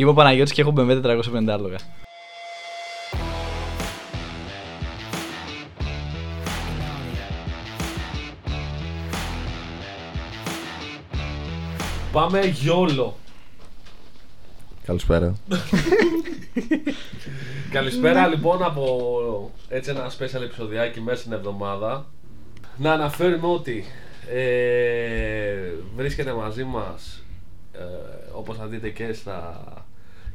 Είμαι ο Παναγιώτης και έχω BMW 450 άλογα. Πάμε γιόλο. Καλησπέρα. Καλησπέρα λοιπόν από έτσι ένα special επεισοδιάκι μέσα στην εβδομάδα. Να αναφέρουμε ότι ε, βρίσκεται μαζί μας ε, όπως θα δείτε και στα,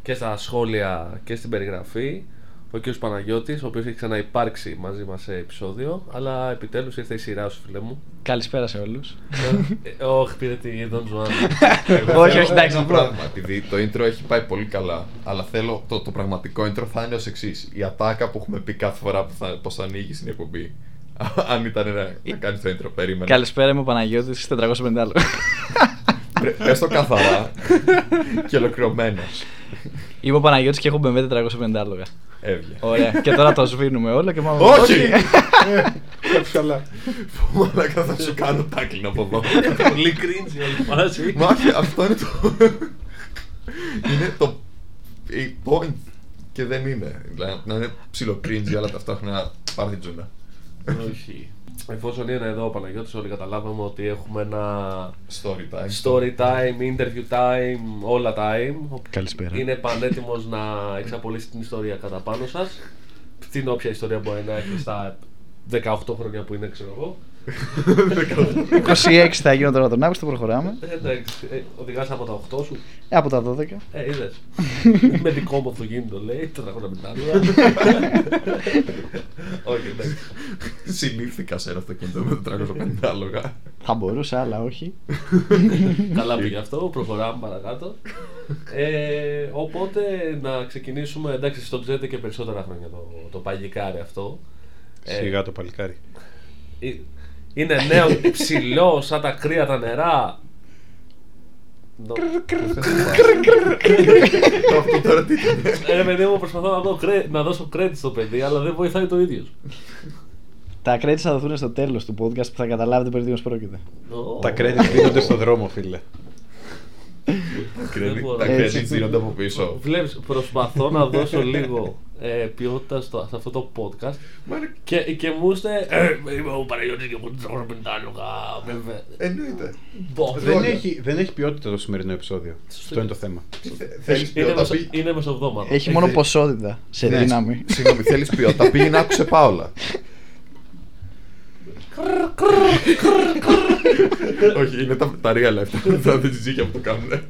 και στα σχόλια και στην περιγραφή ο κ. Παναγιώτης, ο οποίος έχει ξαναυπάρξει μαζί μας σε επεισόδιο αλλά επιτέλους ήρθε η σειρά σου φίλε μου. Καλησπέρα σε όλους. Ε, Όχι, πήρε τη Don Juan. όχι, όχι, εντάξει, Ένα απλό. πράγμα, επειδή το intro έχει πάει πολύ καλά, αλλά θέλω το, το πραγματικό intro θα είναι ως εξής. Η ατάκα που έχουμε πει κάθε φορά που θα, πως θα ανοίγει στην εκπομπή. Αν ήταν να, να κάνεις το intro, περίμενα. Καλησπέρα, είμαι ο Παναγιώτης 450 άλογα. Πες το καθαρά και ολοκληρωμένο. Είμαι ο Παναγιώτης και έχω BMW 450 άλογα. Έβγε. Ωραία. και τώρα το σβήνουμε όλο και πάμε. Όχι! Κάτι καλά. Μαλάκα θα σου κάνω τάκλιν από εδώ. Πολύ cringe η όλη φάση. Μα όχι, αυτό είναι το. είναι το. η point και δεν είναι. Δηλαδή να είναι ψιλο cringe αλλά ταυτόχρονα πάρθιτζούνα. Όχι. Εφόσον είναι εδώ ο Παναγιώτης όλοι καταλάβαμε ότι έχουμε ένα Story time. story time, interview time, όλα time. Καλησπέρα. Είναι πανέτοιμος να εξαπολύσει την ιστορία κατά πάνω σας. Την όποια ιστορία μπορεί να έχει στα 18 χρόνια που είναι, ξέρω εγώ. 26 θα γίνω τώρα τον Αύγουστο, προχωράμε. Ε, Εντάξει, ε, οδηγάς από τα 8 σου; Ε, από τα 12. Ε, είδες. Με δικό μου αυτοκίνητο λέει, 450 Όχι, εντάξει. Συνήθηκα σε ένα αυτοκίνητο με 450 άλογα. Θα μπορούσα, αλλά όχι. Καλά πήγε αυτό, προχωράμε παρακάτω. Ε, οπότε να ξεκινήσουμε, εντάξει, στο ξέρετε και περισσότερα χρόνια το, το παγικάρι αυτό. Ε, Σιγά το παλικάρι. Ε, Είναι νέο, ψηλό, σαν τα κρύα τα νερά. Νο- Αυτό τώρα τι ήταν. Ε, παιδί μου, προσπαθώ να, δω, κρέ- να δώσω credit στο παιδί, αλλά δεν βοηθάει το ίδιο. Τα credits θα δοθούν στο τέλος του podcast που θα καταλάβετε περί τίνος πρόκειται. Τα credits δίνονται στο δρόμο, φίλε. Δεν μπορώ. Τα Έτσι. credits δίνονται από πίσω. Βλέπεις, προσπαθώ να δώσω λίγο ε, ποιότητα στο, σε αυτό το podcast Μα είναι- και, και μου είστε. Ε, είμαι ο Παναγιώτης και εγώ την 450 άλογα. βέβαια». Εννοείται. Μπο, Δεν Όλα. έχει, δεν έχει ποιότητα το σημερινό επεισόδιο. Αυτό είναι το θέμα. Θέλεις Είναι, ποιότητα. μεσο, Πή- είναι μεσοβδόμαδο. Έχει μόνο Έχει- ποσότητα σε Ναι, δύναμη. Συγγνώμη, θέλεις ποιότητα. Πήγαινε να άκουσε Πάολα. Όχι, είναι τα, τα real life. Τα τζιτζίκια που το κάνουν.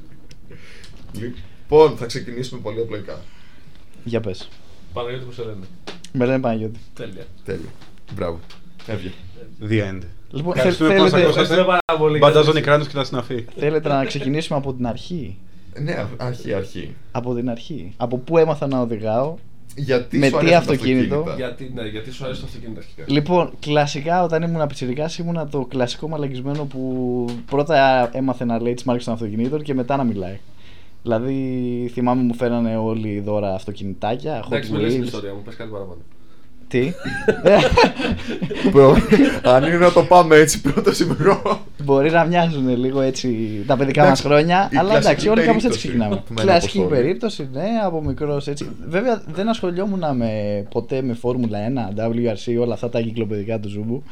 Λοιπόν, θα ξεκινήσουμε πολύ απλοϊκά. Για πες. Παναγιώτη που σε λένε. Με λένε Παναγιώτη. Τέλεια. Τέλειο. Μπράβο. Έβγε. The end. Λοιπόν, θέ- Ευχαριστούμε που μας θέλετε, ακούσατε. Ευχαριστούμε πάρα πολύ. Μπαντάζον κράνος και τα συναφή. θέλετε να ξεκινήσουμε από την αρχή; Ναι, αρχή, αρχή. Από την αρχή. Από πού έμαθα να οδηγάω; Γιατί Με σου τι αρέσουν τα αυτοκίνητο; αυτοκίνητα; Γιατί, ναι, γιατί σου αρέσει το αυτοκίνητο αρχικά. Λοιπόν, κλασικά όταν ήμουν πιτσιρικάς ήμουνα το κλασικό μαλακισμένο που πρώτα έμαθε να λέει τις μάρκες των αυτοκινήτων και μετά να μιλάει. Δηλαδή θυμάμαι μου φέρανε όλοι δώρα αυτοκινητάκια, Hot Εντάξει, με λες την Wheels. ιστορία μου, πες κάτι παραπάνω. Τι; Bro, Αν είναι να το πάμε έτσι, πρώτο είμαι εγώ. Μπορεί να μοιάζουν λίγο έτσι τα παιδικά μας Εντάξει, χρόνια, η αλλά κλασική εντάξει, όλοι κάπως έτσι περίπτωση ξεκινάμε. του με ένα Κλασική αποστόλη. περίπτωση, ναι, από μικρός έτσι. Βέβαια δεν ασχολιόμουν με, ποτέ με Φόρμουλα 1, WRC, όλα αυτά τα κυκλοπαιδικά του Ζούμπου.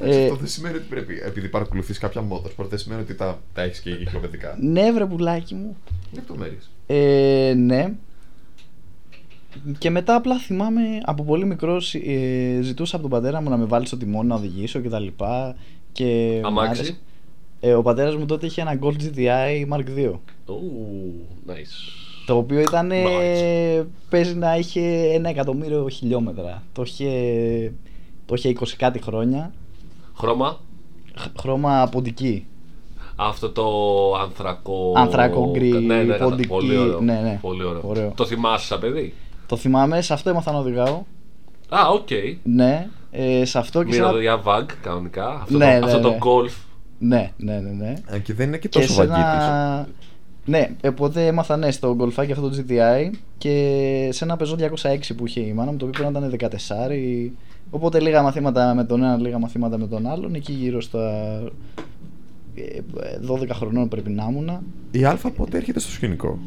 Ε, Αυτό δεν σημαίνει ότι πρέπει, επειδή παρακολουθείς κάποια motorsport, δεν σημαίνει ότι τα, τα έχεις και κυκλοπαιδικά. ναι, βρε πουλάκι μου. Λεπτομέρειες. Ε, ναι. Και μετά απλά θυμάμαι από πολύ μικρός ε, ζητούσα από τον πατέρα μου να με βάλει στο τιμόνι να οδηγήσω κτλ. Και μ' Αμάξι. άρεσε. Ε, ο πατέρας μου τότε είχε ένα Gold GTI Mark II. Ου, nice. Το οποίο ήταν. ε, Nice. παίζει να είχε ένα εκατομμύριο χιλιόμετρα. Το είχε, το είχε 20 κάτι χρόνια. Χρώμα; Χ- Χρώμα ποντικί. Αυτό το ανθρακό. Ανθρακό γκρι, Ναι, ναι, κατά- ποντικί, Πολύ ωραίο. ναι, ναι. Πολύ ωραίο. Ωραίο. Το θυμάσαι σαν παιδί; Το θυμάμαι, σε αυτό έμαθα να οδηγάω. Α, οκ. Ναι, ε, σε αυτό και σε Μοίρα ένα... για VAG κανονικά. Αυτό, Ναι, το, ναι, αυτό ναι. το Golf. Ναι, ναι, ναι, ναι. Αν και δεν είναι και Και τόσο σε VAGίτης. ένα... Ναι, οπότε έμαθα ναι, στο γκολφάκι αυτό το GTI και σε ένα Πεζό 206 που είχε η μάνα μου, το οποίο πρέπει να ήταν 14. Οπότε λίγα μαθήματα με τον ένα, λίγα μαθήματα με τον άλλον. Εκεί γύρω στα ε, 12 χρονών πρέπει να ήμουν. Η Α πότε έρχεται στο σκηνικό;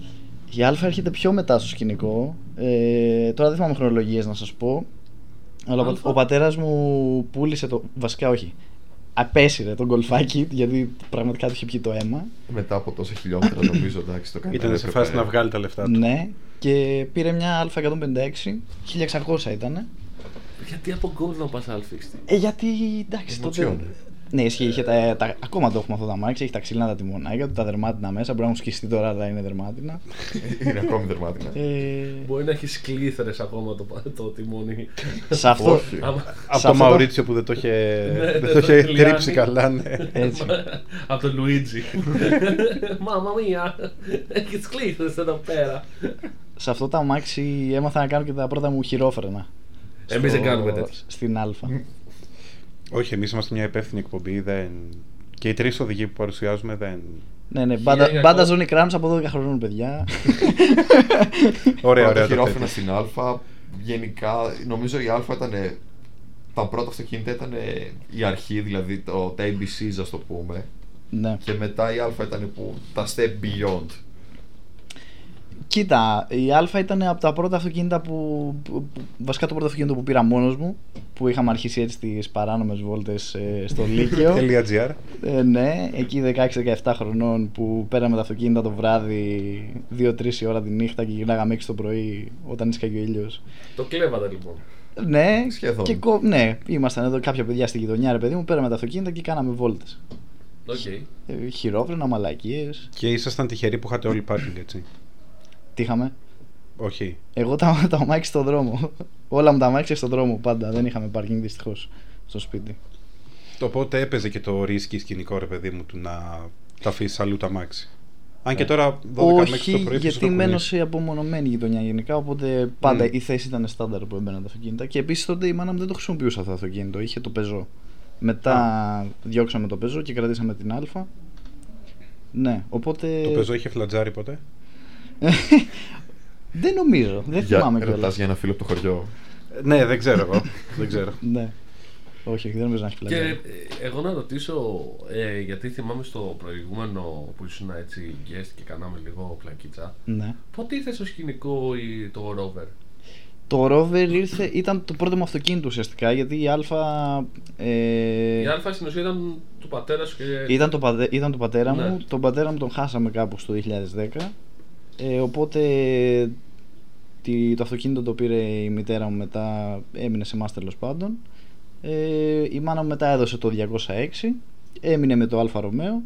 Η Α έρχεται πιο μετά στο σκηνικό. Ε, τώρα δεν θυμάμαι χρονολογίες να σας πω. Αλλά ο, Α. πα- ο πατέρας μου πούλησε το... Βασικά όχι. Απέσυρε τον κολφάκι γιατί πραγματικά του είχε πιει το αίμα. Μετά από τόσα χιλιόμετρα νομίζω εντάξει το κάνει. Ήταν σε φάση να βγάλει τα λεφτά του. Ναι. Και πήρε μια Α156. 1600 ήταν. Γιατί από γκολ να πας αλφίστη. Ε, γιατί εντάξει τότε. Εμοτσιώνει. Ναι, ισχύει. Είχε τα, τα, ακόμα το έχουμε αυτό το αμάξι. Έχει τα ξύλινα τα τιμονάκια του, τα δερμάτινα μέσα. Μπορεί να μου σκιστεί τώρα, αλλά είναι δερμάτινα. Είναι ακόμη δερμάτινα. Ε, Μπορεί να έχει κλήθρε ακόμα το, το τιμόνι. σε αυτό. Όχι. Άμα- Από Σε το αυτό το- Μαουρίτσιο που δεν το είχε, Ναι, δεν ναι, το είχε το Λιάννη. τρίψει καλά, ναι. Έτσι. Από τον Λουίτζι. Μάμα μία, έχει κλήθρε εδώ πέρα. σε αυτό το αμάξι έμαθα να κάνω και τα πρώτα μου χειρόφρενα. Εμείς δεν Στο- κάνουμε τέτοια. Στην Α. Όχι, εμείς είμαστε μια υπεύθυνη εκπομπή. Δεν... Και οι τρεις οδηγοί που παρουσιάζουμε δεν. ναι, ναι. Μπάντα, 1900. μπάντας ζώνη κράνους από 12 χρονών, παιδιά. Ωραία, Πρώτα ωραία. το χειρόφρενα τέτοιο. στην Α. Γενικά νομίζω η Α ήταν. Τα πρώτα αυτοκίνητα ήταν η αρχή, δηλαδή το, τα ABCs, ας το πούμε. ναι. Και μετά η Α ήταν που, τα step beyond. Κοίτα, η Α ήταν από τα πρώτα αυτοκίνητα που, που- που- Βασικά το πρώτο αυτοκίνητο που πήρα μόνος μου. Που είχαμε αρχίσει έτσι τις παράνομες βόλτες στο Λύκειο. .gr. ε, ναι, εκεί 16-17 χρονών που πέραμε τα αυτοκίνητα το βράδυ 2-3 η ώρα τη νύχτα και γυρνάγαμε 6 το πρωί όταν έσκαγε ο ήλιος. Το κλέβατε λοιπόν. Ναι, Σχεδόν. Και, κο- ναι, ήμασταν εδώ κάποια παιδιά στη γειτονιά, ρε παιδί μου, παίρναμε τα αυτοκίνητα και κάναμε βόλτες. Οκ. Ε, χειρόφρενα, μαλακίες. Και ήσασταν τυχεροί που είχατε όλοι πάρκινγκ, έτσι. Τι είχαμε; Όχι. Εγώ τα, το αμάξι στον δρόμο. Όλα μου τα αμάξια στον δρόμο πάντα. Δεν είχαμε πάρκινγκ δυστυχώς στο σπίτι. Το οπότε έπαιζε και το risky σκηνικό, ρε παιδί μου, του να τα αφήσεις αλλού τ' αμάξι. Αν και τώρα 12 μέχρι Όχι, το πρωί θα γιατί το μένω κουνήσει. σε απομονωμένη γειτονιά γενικά. Οπότε πάντα Μμ. η θέση ήταν στάνταρ που έμπαιναν τα αυτοκίνητα. Και επίσης τότε η μάνα μου δεν το χρησιμοποιούσε αυτό το αυτοκίνητο. Είχε το πεζό. Μετά διώξαμε το πεζό και κρατήσαμε την Α. Ναι, οπότε. Το πεζό είχε φλατζάρι ποτέ; δεν νομίζω. Δεν θυμάμαι Για, ρωτάς κιόλα. για ένα φίλο από το χωριό. Ε, Ναι, δεν ξέρω εγώ. δεν ξέρω. Ναι. Όχι, όχι, δεν νομίζω να έχει Και πλάκα. ε, εγώ να ρωτήσω, ε, γιατί θυμάμαι στο προηγούμενο που ήσουν έτσι guest και κάναμε λίγο πλακίτσα. Ναι. Πότε ήρθε στο σκηνικό η- το Rover. Το Rover ήρθε, ήταν το πρώτο μου αυτοκίνητο ουσιαστικά γιατί η Α. Ε, Η Α στην ουσία ήταν του πατέρα σου και. ήταν, το, πατέ- ήταν του πατέρα Ναι. μου. Τον πατέρα μου τον χάσαμε κάπου στο 2010. Ε, οπότε τη- το αυτοκίνητο το πήρε η μητέρα μου μετά, έμεινε σε εμάς τέλος πάντων. Ε, η μάνα μου μετά έδωσε το 206, έμεινε με το Alfa Romeo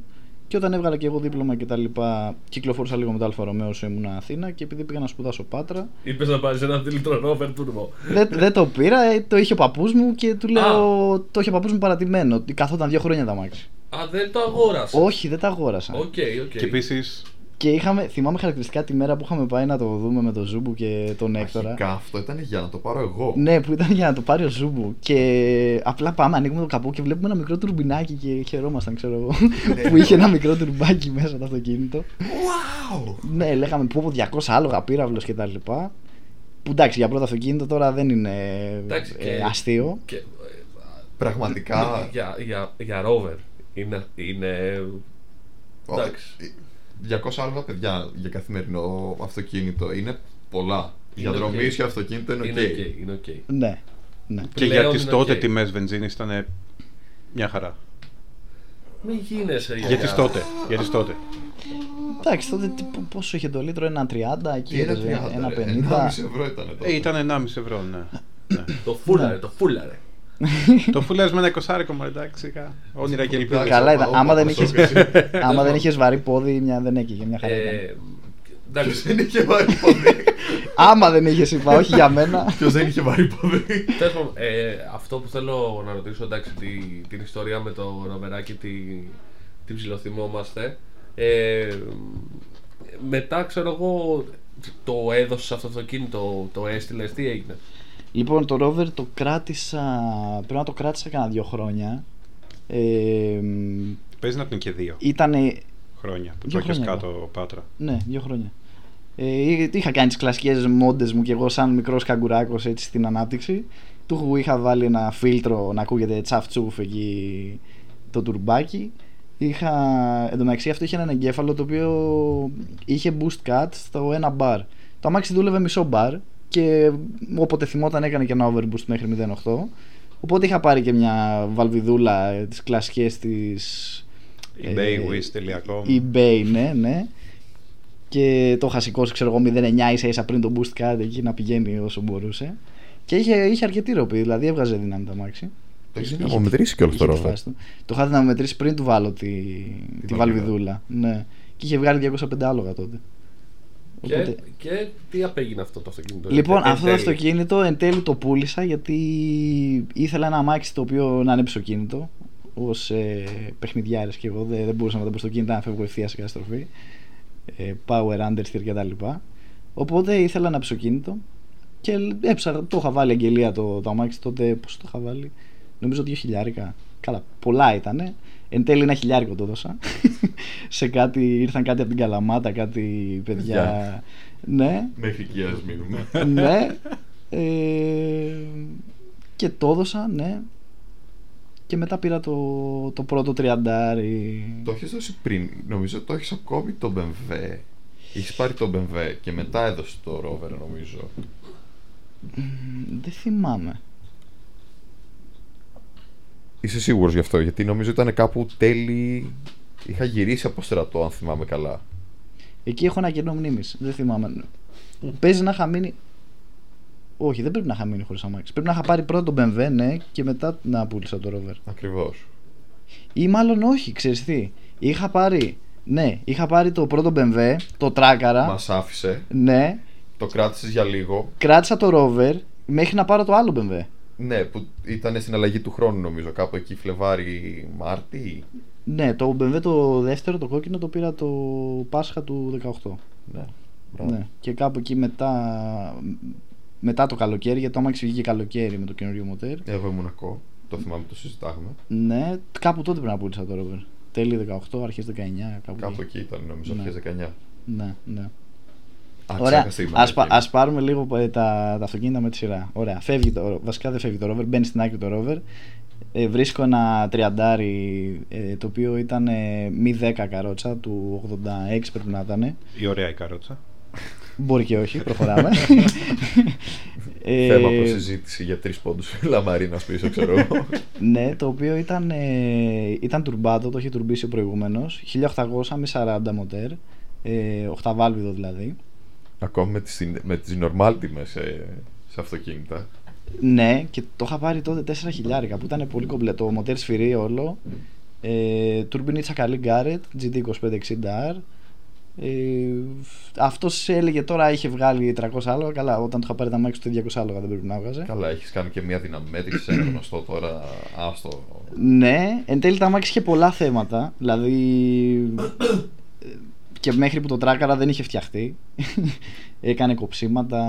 και όταν έβγαλα και εγώ δίπλωμα και τα λοιπά, κυκλοφορούσα λίγο με το Alfa Romeo όσο ήμουν Αθήνα και επειδή πήγα να σπουδάσω Πάτρα, Είπες να πάρεις ένα δίλιτρο Rover Turbo. δεν, δεν το πήρα, ε, το είχε ο παππούς μου και του λέω, το είχε ο παππούς μου παρατημένο, καθόταν δύο χρόνια τ' αμάξι. Α, δεν το αγόρασε. Όχι, δεν το αγόρασα. Ok, ok. Και επίσης. Και είχαμε, θυμάμαι χαρακτηριστικά τη μέρα που είχαμε πάει να το δούμε με τον Ζούμπου και τον Έκτορα. Αρχικά αυτό ήταν για να το πάρω εγώ. Ναι, που ήταν για να το πάρει ο Ζούμπου. Και απλά πάμε, ανοίγουμε το καπό και βλέπουμε ένα μικρό τουρμπινάκι και χαιρόμασταν, ξέρω εγώ. που είχε ένα μικρό τουρμπάκι μέσα το αυτοκίνητο. Wow! ναι, λέγαμε που 200 άλογα πύραυλος και τα λοιπά. Που εντάξει, για πρώτο αυτοκίνητο τώρα δεν είναι Εντάξει, ε, και- αστείο. Και, ε, Πραγματικά. για, για, για Rover είναι. είναι Ω, εντάξει. 200 άλογα παιδιά για καθημερινό αυτοκίνητο είναι πολλά. Για Είναι δρομή οκ. και αυτοκίνητο είναι είναι οκ. οκ. είναι οκ. Ναι, ναι. Και Πλέον για τις είναι τότε οκ. τιμές βενζίνης ήταν μια χαρά. Μην γίνεσαι Για τις τότε. Για τις τότε. Εντάξει, τότε τι, π- πόσο είχε το λίτρο, ένα 30, εκεί Τι είναι έπαιζε, 30, ένα ρε, 50. 1,5 ευρώ ήταν τότε. Ε, ήταν 1,5 ευρώ, ναι. ναι. Το φούλαρε, το φούλαρε. το φουλάζ με ένα εικοσάρικο, μα εντάξει. κα- Όνειρα και ελπίδες. Καλά ήταν. Όπα, Άμα δεν όπα, είχες, όπα. άμα δεν είχες βαρύ πόδι, μια δεν έκαιγε, μια χαρά ήταν. Ε, εντάξει, Δεν είχε βαρύ πόδι; Άμα δεν είχες είπα, όχι για μένα. Ποιος δεν είχε βαρύ πόδι; Τέλος πάντων, ε, αυτό που θέλω να ρωτήσω, εντάξει, τη, την ιστορία με το ροβεράκι, τη, την ψιλοθυμόμαστε. Ε, μετά, ξέρω εγώ, το έδωσες αυτό το αυτοκίνητο, το έστειλες, τι έγινε; Λοιπόν, το Rover το κράτησα. Πρέπει να το κράτησα κανένα δύο χρόνια. Ε, Παίζει να ήταν και δύο ήτανε. χρόνια που Δύο το έχεις χρόνια, κάτω πάτρα. Ναι, δύο χρόνια. Ε, είχα κάνει τις κλασικές μόντες μου και εγώ, σαν μικρός καγκουράκος έτσι στην ανάπτυξη. Του είχα βάλει ένα φίλτρο να ακούγεται τσαφ τσούφ εκεί το τουρμπάκι. Είχα, εν τω μεταξύ αυτό είχε έναν εγκέφαλο το οποίο είχε boost cut στο ένα bar. Το αμάξι δούλευε μισό bar και όποτε θυμόταν έκανε και ένα overboost μέχρι 0.8. Οπότε είχα πάρει και μια βαλβιδούλα ε, τις κλασικές της eBay, ε, wish.com. eBay, ναι, ναι. Και το είχα σηκώσει, ξέρω εγώ, 0.9 ίσα ίσα πριν το boost cut εκεί να πηγαίνει όσο μπορούσε. Και είχε, είχε αρκετή ροπή, δηλαδή έβγαζε δύναμη το αμάξι. Το έχεις Είχε- δυναμομετρήσει κιόλας είχε το τη ρόβερ. φάση του. Το είχα δυναμομετρήσει πριν του βάλω τη, τη, βαλβίδα. βαλβιδούλα. Ναι. Και είχε βγάλει 205 άλογα τότε. Και, Οπότε- και τι απέγινε αυτό το αυτοκίνητο; Λοιπόν, εν αυτό το τέλει. αυτοκίνητο εν τέλει το πούλησα γιατί ήθελα ένα αμάξι το οποίο να είναι ψοκίνητο. Ω ε, παιχνιδιάρες και εγώ δεν, δεν μπορούσα με τα μπροστοκίνητα να φεύγω ευθεία σε καταστροφή. Ε, power, understeer κτλ. Οπότε ήθελα ένα ψοκίνητο και έψαρα, το είχα βάλει αγγελία το, το αμάξι τότε. Πώς το είχα βάλει, νομίζω 2 χιλιάρικα. Καλά, πολλά ήτανε. Εν τέλει ένα χιλιάρικο το έδωσα. σε κάτι, ήρθαν κάτι από την Καλαμάτα, κάτι παιδιά. Παιδιά. ναι, Μέχρι εκεί α μείνουμε. ναι. Ε, και το έδωσα, ναι. Και μετά πήρα το, το πρώτο τριαντάρι. Το έχεις δώσει πριν. Νομίζω το έχεις ακόμη το BMW. Έχεις πάρει το BMW και μετά έδωσες το Rover, νομίζω. Μ, Δεν θυμάμαι. Είσαι σίγουρος γι' αυτό, γιατί νομίζω ήταν κάπου τέλη. Είχα γυρίσει από στρατό, αν θυμάμαι καλά. Εκεί έχω ένα κενό μνήμης. Δεν θυμάμαι. Παίζει να είχα μείνει. Όχι, δεν πρέπει να είχα μείνει χωρίς αμάξι. Πρέπει να είχα πάρει πρώτα τον BMW, ναι, και μετά να πούλησα το Rover. Ακριβώς. Ή μάλλον όχι, ξέρεις τι. Είχα πάρει. Ναι, είχα πάρει το πρώτο BMW, το τράκαρα. Μας άφησε, Ναι, το κράτησες για λίγο. κράτησα το Rover μέχρι να πάρω το άλλο BMW. Ναι, που ήταν στην αλλαγή του χρόνου, νομίζω. Κάπου εκεί Φλεβάρι, Μάρτι. Ναι, το BMW το δεύτερο, το κόκκινο, το πήρα το Πάσχα του 18. Ναι. μπράβο. Ναι. Και κάπου εκεί μετά, μετά το καλοκαίρι, γιατί το άμαξι βγήκε καλοκαίρι με το καινούριο μοτέρ. Εγώ ήμουν ακόμα. Το θυμάμαι, το συζητάγαμε. Ναι, κάπου τότε πρέπει να πούλησα το Rover. Τέλη 18, αρχές 19, κάπου, Κάπου εκεί. εκεί ήταν, νομίζω, Ναι. αρχές 19. Ναι, ναι. Α, Ωραία, ξέχασα η ας, πα- Μαρκίνη. ας πάρουμε λίγο ε, τα, τα αυτοκίνητα με τη σειρά. Ωραία, φεύγει το, βασικά δεν φεύγει το Rover, μπαίνει στην άκρη το Rover. Ε, βρίσκω ένα τριαντάρι ε, το οποίο ήταν ε, μη 10 καρότσα του 86 πρέπει να ήταν. Η ωραία η καρότσα. Μπορεί και όχι, προχωράμε. Ε, Θέμα προς συζήτηση για τρεις πόντους λαμαρίνας πίσω, ξέρω εγώ. ναι, το οποίο ήταν, ε, ήταν τουρμπάτο, το είχε τουρμπήσει ο προηγούμενος. 1800 με 40 μοτέρ. Ε, οχταβάλβιδο δηλαδή. Ακόμη με τις, με τις normal τιμές σε, σε αυτοκίνητα. Ναι, και το είχα πάρει τότε 4 χιλιάρικα που ήταν πολύ κομπλετό. Μοτέρ σφυρί όλο. Ε, τουρμπινίτσα καλή Garrett, GT2560R. Ε, αυτός έλεγε τώρα είχε βγάλει 300 άλογα. Καλά, όταν το είχα πάρει τα μάξι του 200 άλογα δεν πρέπει να έβγαζε. Καλά, έχεις κάνει και μια δυναμέτρηση σε ένα γνωστό τώρα. Άστο. Ναι, εν τέλει τα μάξι είχε πολλά θέματα. Δηλαδή. Ε, και μέχρι που το τράκαρα δεν είχε φτιαχτεί. Έκανε κοψίματα,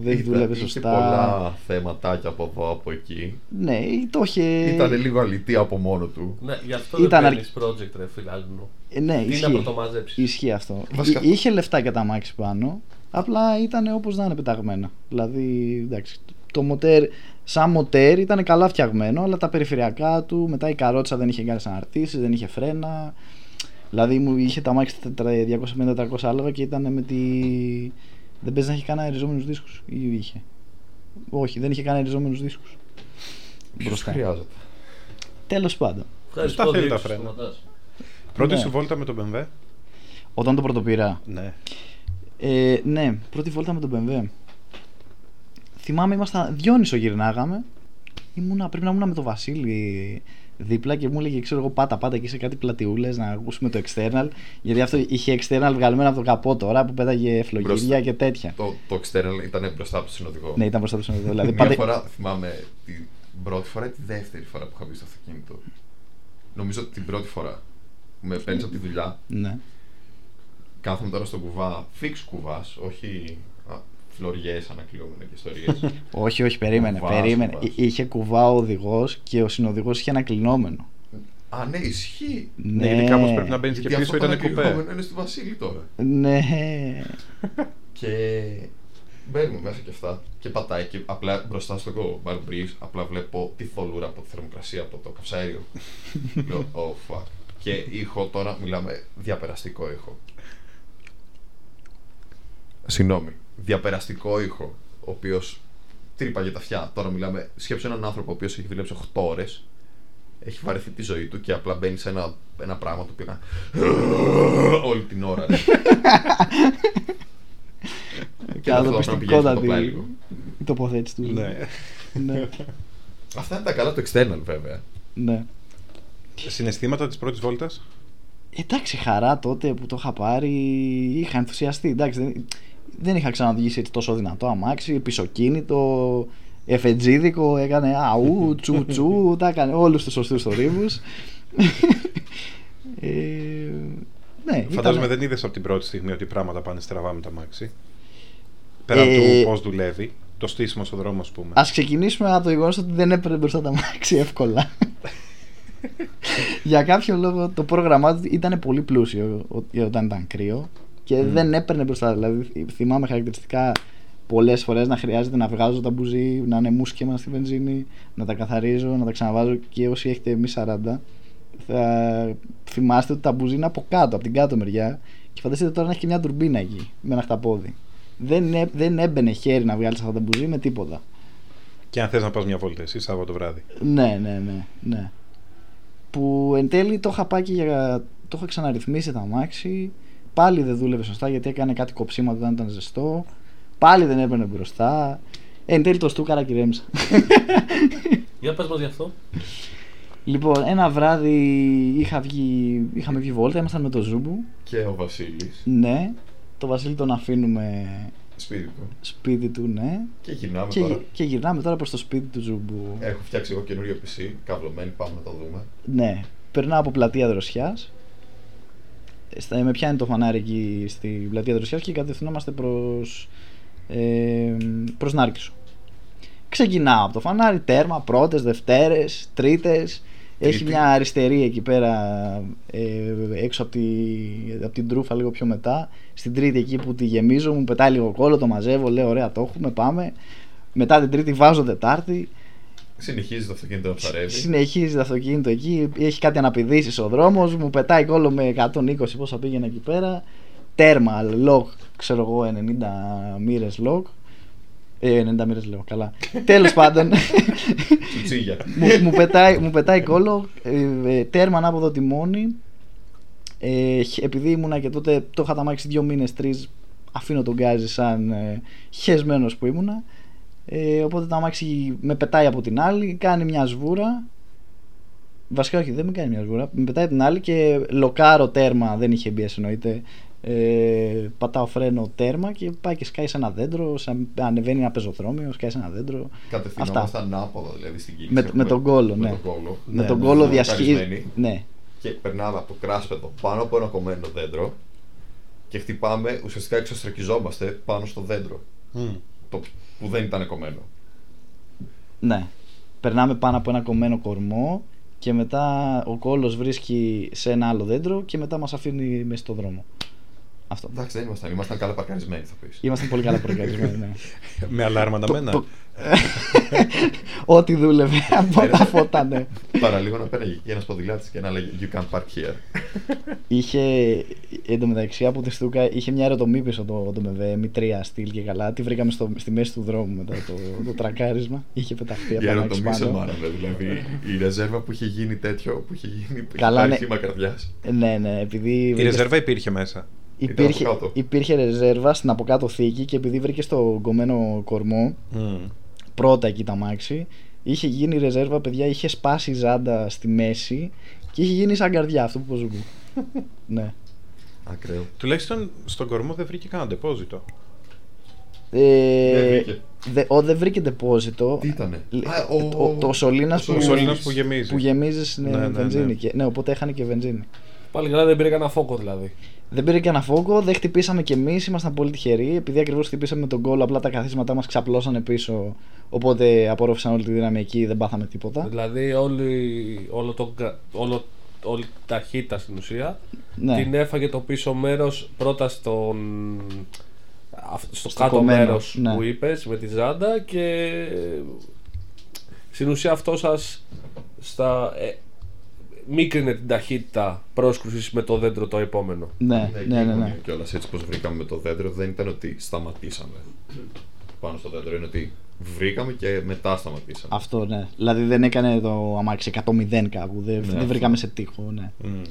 δεν Είχε- δούλευε είχε σωστά. πολλά θέματάκια από εδώ, από εκεί. Ναι, το είχε. Ήταν λίγο αλητή από μόνο του. Ναι, γι' αυτό Ήταν δεν αρ- παίρνεις project ρε φιλάλινο. Ε, ναι, Τι να ισχύει. πρωτομαζέψεις. Ισχύει αυτό. Βασικά- Εί- Είχε λεφτά και τα μάξι πάνω. Απλά ήταν όπως να είναι πεταγμένα. Δηλαδή, εντάξει, το μοτέρ, σαν μοτέρ ήταν καλά φτιαγμένο, αλλά τα περιφερειακά του, μετά η καρότσα δεν είχε κάνει αναρτήσει, δεν είχε φρένα. Δηλαδή μου είχε τα μάξι 250-400 άλογα και ήταν με τη. Δεν παίζει να έχει κανένα αεριζόμενου δίσκου. Ή είχε. Όχι, δεν είχε κανένα αεριζόμενου δίσκου. Ποιος χρειάζεται. Τέλο πάντων. Ευχαριστώ, θέλει τα Διέξου, φρένα. σταματάς. Πρώτη Ναι. σου βόλτα με το BMW. Όταν το πρωτοπήρα, Ναι. Ε, ναι, πρώτη βόλτα με τον BMW. Θυμάμαι, ήμασταν Διόνυσο γυρνάγαμε. Ήμουνα, πρέπει να ήμουν με τον Βασίλη δίπλα και μου έλεγε, ξέρω εγώ, πάτα πάτα εκεί σε κάτι πλατιούλες να ακούσουμε το external. Γιατί αυτό είχε external βγαλμένο από το καπό τώρα που πέταγε φλογγύρια Μπροστά. και τέτοια. Το, το external ήταν μπροστά από το συνοδηγό. Ναι, ήταν μπροστά του συνοδηγού. Δηλαδή, Μια πάτε... φορά θυμάμαι την πρώτη φορά ή τη δεύτερη φορά που είχα μπει στο αυτοκίνητο. Νομίζω την πρώτη φορά που με παίρνεις από τη δουλειά. Ναι. Κάθομαι τώρα στον κουβά, φίξ κουβάς, όχι φλωριές ανακλειόμενα και ιστορίες. Όχι, όχι, περίμενε. Κουβάς, περίμενε. κουβάς. Εί- Είχε κουβά ο οδηγός και ο συνοδηγός είχε ένα κλεινόμενο. Α, ναι, ισχύει. Ναι, ειδικά πως πρέπει να μπαίνεις και Γιατί πίσω αυτό το ήταν κουπέ. ανακλειόμενο είναι στη Βασίλη τώρα. Ναι. Και μπαίνουμε μέσα και αυτά και πατάει και απλά μπροστά στο Barbreeze απλά βλέπω τη θολούρα από τη θερμοκρασία από το καυσαέριο. Λέω, oh fuck. Και ήχο τώρα μιλάμε διαπεραστικό ήχο. Συγγνώμη. Διαπεραστικό ήχο, ο οποίος τρύπαγε τα αυτιά. Τώρα μιλάμε. Σκέψε έναν άνθρωπο ο οποίος έχει δουλέψει 8 ώρες, έχει βαρεθεί τη ζωή του και απλά μπαίνει σε ένα, ένα πράγμα το οποίο κάνει. όλη την ώρα. Ρε. Και Καλά, αυτό το πρέπει να πηγαίνεις να το πάει πιστικότατη λίγο. η τοποθέτηση του. Ναι. ναι. Αυτά είναι τα καλά του external βέβαια. ναι. Συναισθήματα της πρώτης βόλτας; Εντάξει, χαρά τότε που το είχα πάρει, είχα ενθουσιαστεί. Εντάξει, δεν, δεν είχα ξαναδηγήσει έτσι τόσο δυνατό αμάξι, πισωκίνητο, εφετζίδικο, έκανε αού, τσου τσου, τα έκανε όλους τους σωστούς θορύβους. ε, ναι, Φαντάζομαι ήταν- δεν είδες από την πρώτη στιγμή ότι πράγματα πάνε στραβά με τα μάξι. Πέρα Ε, του πώς δουλεύει, το στήσιμο στον δρόμο, ας πούμε. Ας ξεκινήσουμε από το γεγονός ότι δεν έπαιρνε μπροστά τα μάξι εύκολα. Για κάποιο λόγο το πρόγραμμά του ήταν πολύ πλούσιο ο- όταν ήταν κρύο και δεν έπαιρνε μπροστά. Δηλαδή θυμάμαι χαρακτηριστικά πολλές φορές να χρειάζεται να βγάζω τα μπουζί, να είναι μουσκεμα στη βενζίνη, να τα καθαρίζω, να τα ξαναβάζω και όσοι έχετε μη 40 θα θυμάστε ότι τα μπουζί είναι από κάτω, από την κάτω μεριά και φανταστείτε τώρα να έχει και μια τουρμπίνα εκεί με ένα χταπόδι. Δεν, έ- δεν έμπαινε χέρι να βγάλεις αυτά τα μπουζί με τίποτα. Και αν θες να πας μια βόλτα, εσύ Σάββατο βράδυ. Ναι, ναι, ναι, ναι. Που εν τέλει το είχα πάει και για. Το είχα ξαναρυθμίσει τα αμάξι. Πάλι δεν δούλευε σωστά γιατί έκανε κάτι κοψίματα όταν ήταν ζεστό. Πάλι δεν έπαιρνε μπροστά. Ε, εν τέλει το στούκαρα και ρέμισα. Για πες μας γι' αυτό. λοιπόν, ένα βράδυ είχα βγει, είχαμε βγει βόλτα, ήμασταν με το Ζούμπου. Και ο Βασίλης. Ναι, το Βασίλη τον αφήνουμε Σπίτι του. σπίτι του, ναι. Και γυρνάμε Και, τώρα. και γυρνάμε τώρα προς το σπίτι του Ζούμπου. Έχω φτιάξει εγώ καινούριο PC, καυλωμένη, πάμε να το δούμε. Ναι, περνάω από πλατεία Δροσιάς. Στα, με πιάνει το φανάρι εκεί στην πλατεία Δροσιάς και κατευθυνόμαστε προς, ε, προς Νάρκησο. Ξεκινάω από το φανάρι, τέρμα, πρώτες, δευτέρες, τρίτες. Έχει Τρίτη. μια αριστερή εκεί πέρα ε, έξω από, τη, από την τρούφα λίγο πιο μετά. Στην τρίτη εκεί που τη γεμίζω μου πετάει λίγο κόλλο, το μαζεύω, λέω ωραία το έχουμε, πάμε. Μετά την τρίτη βάζω τετάρτη. Συνεχίζει το αυτοκίνητο να ψαρεύει. Συνεχίζει το αυτοκίνητο εκεί, έχει κάτι αναπηδήσεις ο δρόμος, μου πετάει κόλλο με 120 πόσα πήγαινε εκεί πέρα. Τέρμα, lock, ξέρω εγώ, 90 μοίρες lock. Ε, 90 μοίρες λέω, καλά. Τέλος πάντων, Τσουτσίγια. μου, μου, πετάει, μου πετάει κόλλο, ε, ε, τέρμα ανάποδο τιμόνι. Ε, χ- επειδή ήμουνα και τότε, το είχα ταμάξει δύο μήνες, τρεις, αφήνω τον γκάζι σαν ε, χεσμένος που ήμουνα. Ε, οπότε το αμάξι με πετάει από την άλλη, κάνει μια σβούρα. Βασικά όχι, δεν με κάνει μια σβούρα. Με πετάει την άλλη και λοκάρω τέρμα, δεν είχε μπει εννοείται. Ε, πατάω φρένο τέρμα και πάει και σκάει σε ένα δέντρο. Σαν, ανεβαίνει ένα πεζοδρόμιο, σκάει σε ένα δέντρο. Κατευθυνόμαστε ανάποδα δηλαδή στην κίνηση. Με- Έχουμε- με τον κόλλο, ναι. Με τον κόλλο. με Ναι, τον ναι, κόλλο ναι, διασχίζει. λοκαρισμένη. Ναι, Και περνάμε από το κράσπεδο πάνω από ένα κομμένο δέντρο και χτυπάμε, ουσιαστικά εξωστρακιζόμαστε πάνω στο δέντρο. Μμ. Το, που δεν ήταν κομμένο. ναι. Περνάμε πάνω από ένα κομμένο κορμό και μετά ο κόλλος βρίσκει σε ένα άλλο δέντρο και μετά μας αφήνει μέσα στο δρόμο. Αυτό. Εντάξει, δεν ήμασταν. Ήμασταν καλά παρκαρισμένοι, θα πεις. Ήμασταν πολύ καλά προκαλεσμένοι. Ναι. Με αλάρμα Το- αναμένα. το- Ό,τι δούλευε από τα φώτα, ναι. Παραλίγο να πέραγε εκεί ένας ποδηλάτης και να λέγε You can't park here. Είχε εντωμεταξύ από τη Στούκα είχε μια ερωτομή πίσω το, το MV, μητρία στυλ και καλά. Τη βρήκαμε στο, στη μέση του δρόμου μετά το, το τρακάρισμα. Είχε πεταχτεί από Η ένα αεροτομή σε πάνω. μάρανε, δηλαδή. Η ρεζέρβα που είχε γίνει τέτοιο, που είχε γίνει. Καλά, Καλά, ναι. χήμα καρδιάς. Ναι, ναι, επειδή. Η βρήκε- ρεζέρβα υπήρχε μέσα. Υπήρχε, από κάτω. υπήρχε ρεζέρβα στην από κάτω θήκη και επειδή βρήκε στο κομμένο κορμό, Μμ. πρώτα εκεί τα μάξι, είχε γίνει ρεζέρβα, παιδιά, είχε σπάσει η ζάντα στη μέση και είχε γίνει σαν καρδιά αυτό που πω ζουγκού. ναι. Ακραίο. Τουλάχιστον στον κορμό δεν βρήκε κανένα ντεπόζιτο. Ε, Δεν βρήκε. δε, ο, δεν βρήκε deposito. Τι ήτανε; Λε- Α, ο, ο- το σωλήνας ο που, Ο Σωλήνας σωλήνας που γεμίζει. που γεμίζεις ναι, Ναι, ναι, βενζίνη. ναι. Και, ναι, οπότε έχανε και βενζίνη. Πάλι καλά δεν πήρε κανένα φόκο δηλαδή. Δεν πήρε κανένα φόκο, δεν χτυπήσαμε κι εμείς, ήμασταν πολύ τυχεροί. Επειδή ακριβώς χτυπήσαμε με τον κόλλο, απλά τα καθίσματά μας ξαπλώσανε πίσω. Οπότε απορρόφησαν όλη τη δύναμη εκεί, δεν πάθαμε τίποτα. Δηλαδή όλη, όλο το, κα- όλο, όλη η ταχύτητα στην ουσία Ναι. την έφαγε το πίσω μέρος πρώτα στον, αυ- στο, Στο κάτω κομμένο, μέρος ναι. που είπες με τη ζάντα και στην ουσία αυτό σας στα, ε, μίκρινε την ταχύτητα πρόσκρουσης με το δέντρο το επόμενο. Ναι, ναι, ναι. ναι. Και όλας έτσι πώ βρήκαμε με το δέντρο δεν ήταν ότι σταματήσαμε πάνω στο δέντρο. Είναι ότι βρήκαμε και μετά σταματήσαμε. Αυτό ναι. Δηλαδή δεν έκανε το αμάξι 100-0 κάπου. Δεν, δεν αυτό. βρήκαμε σε τείχο. Ναι. Μμ.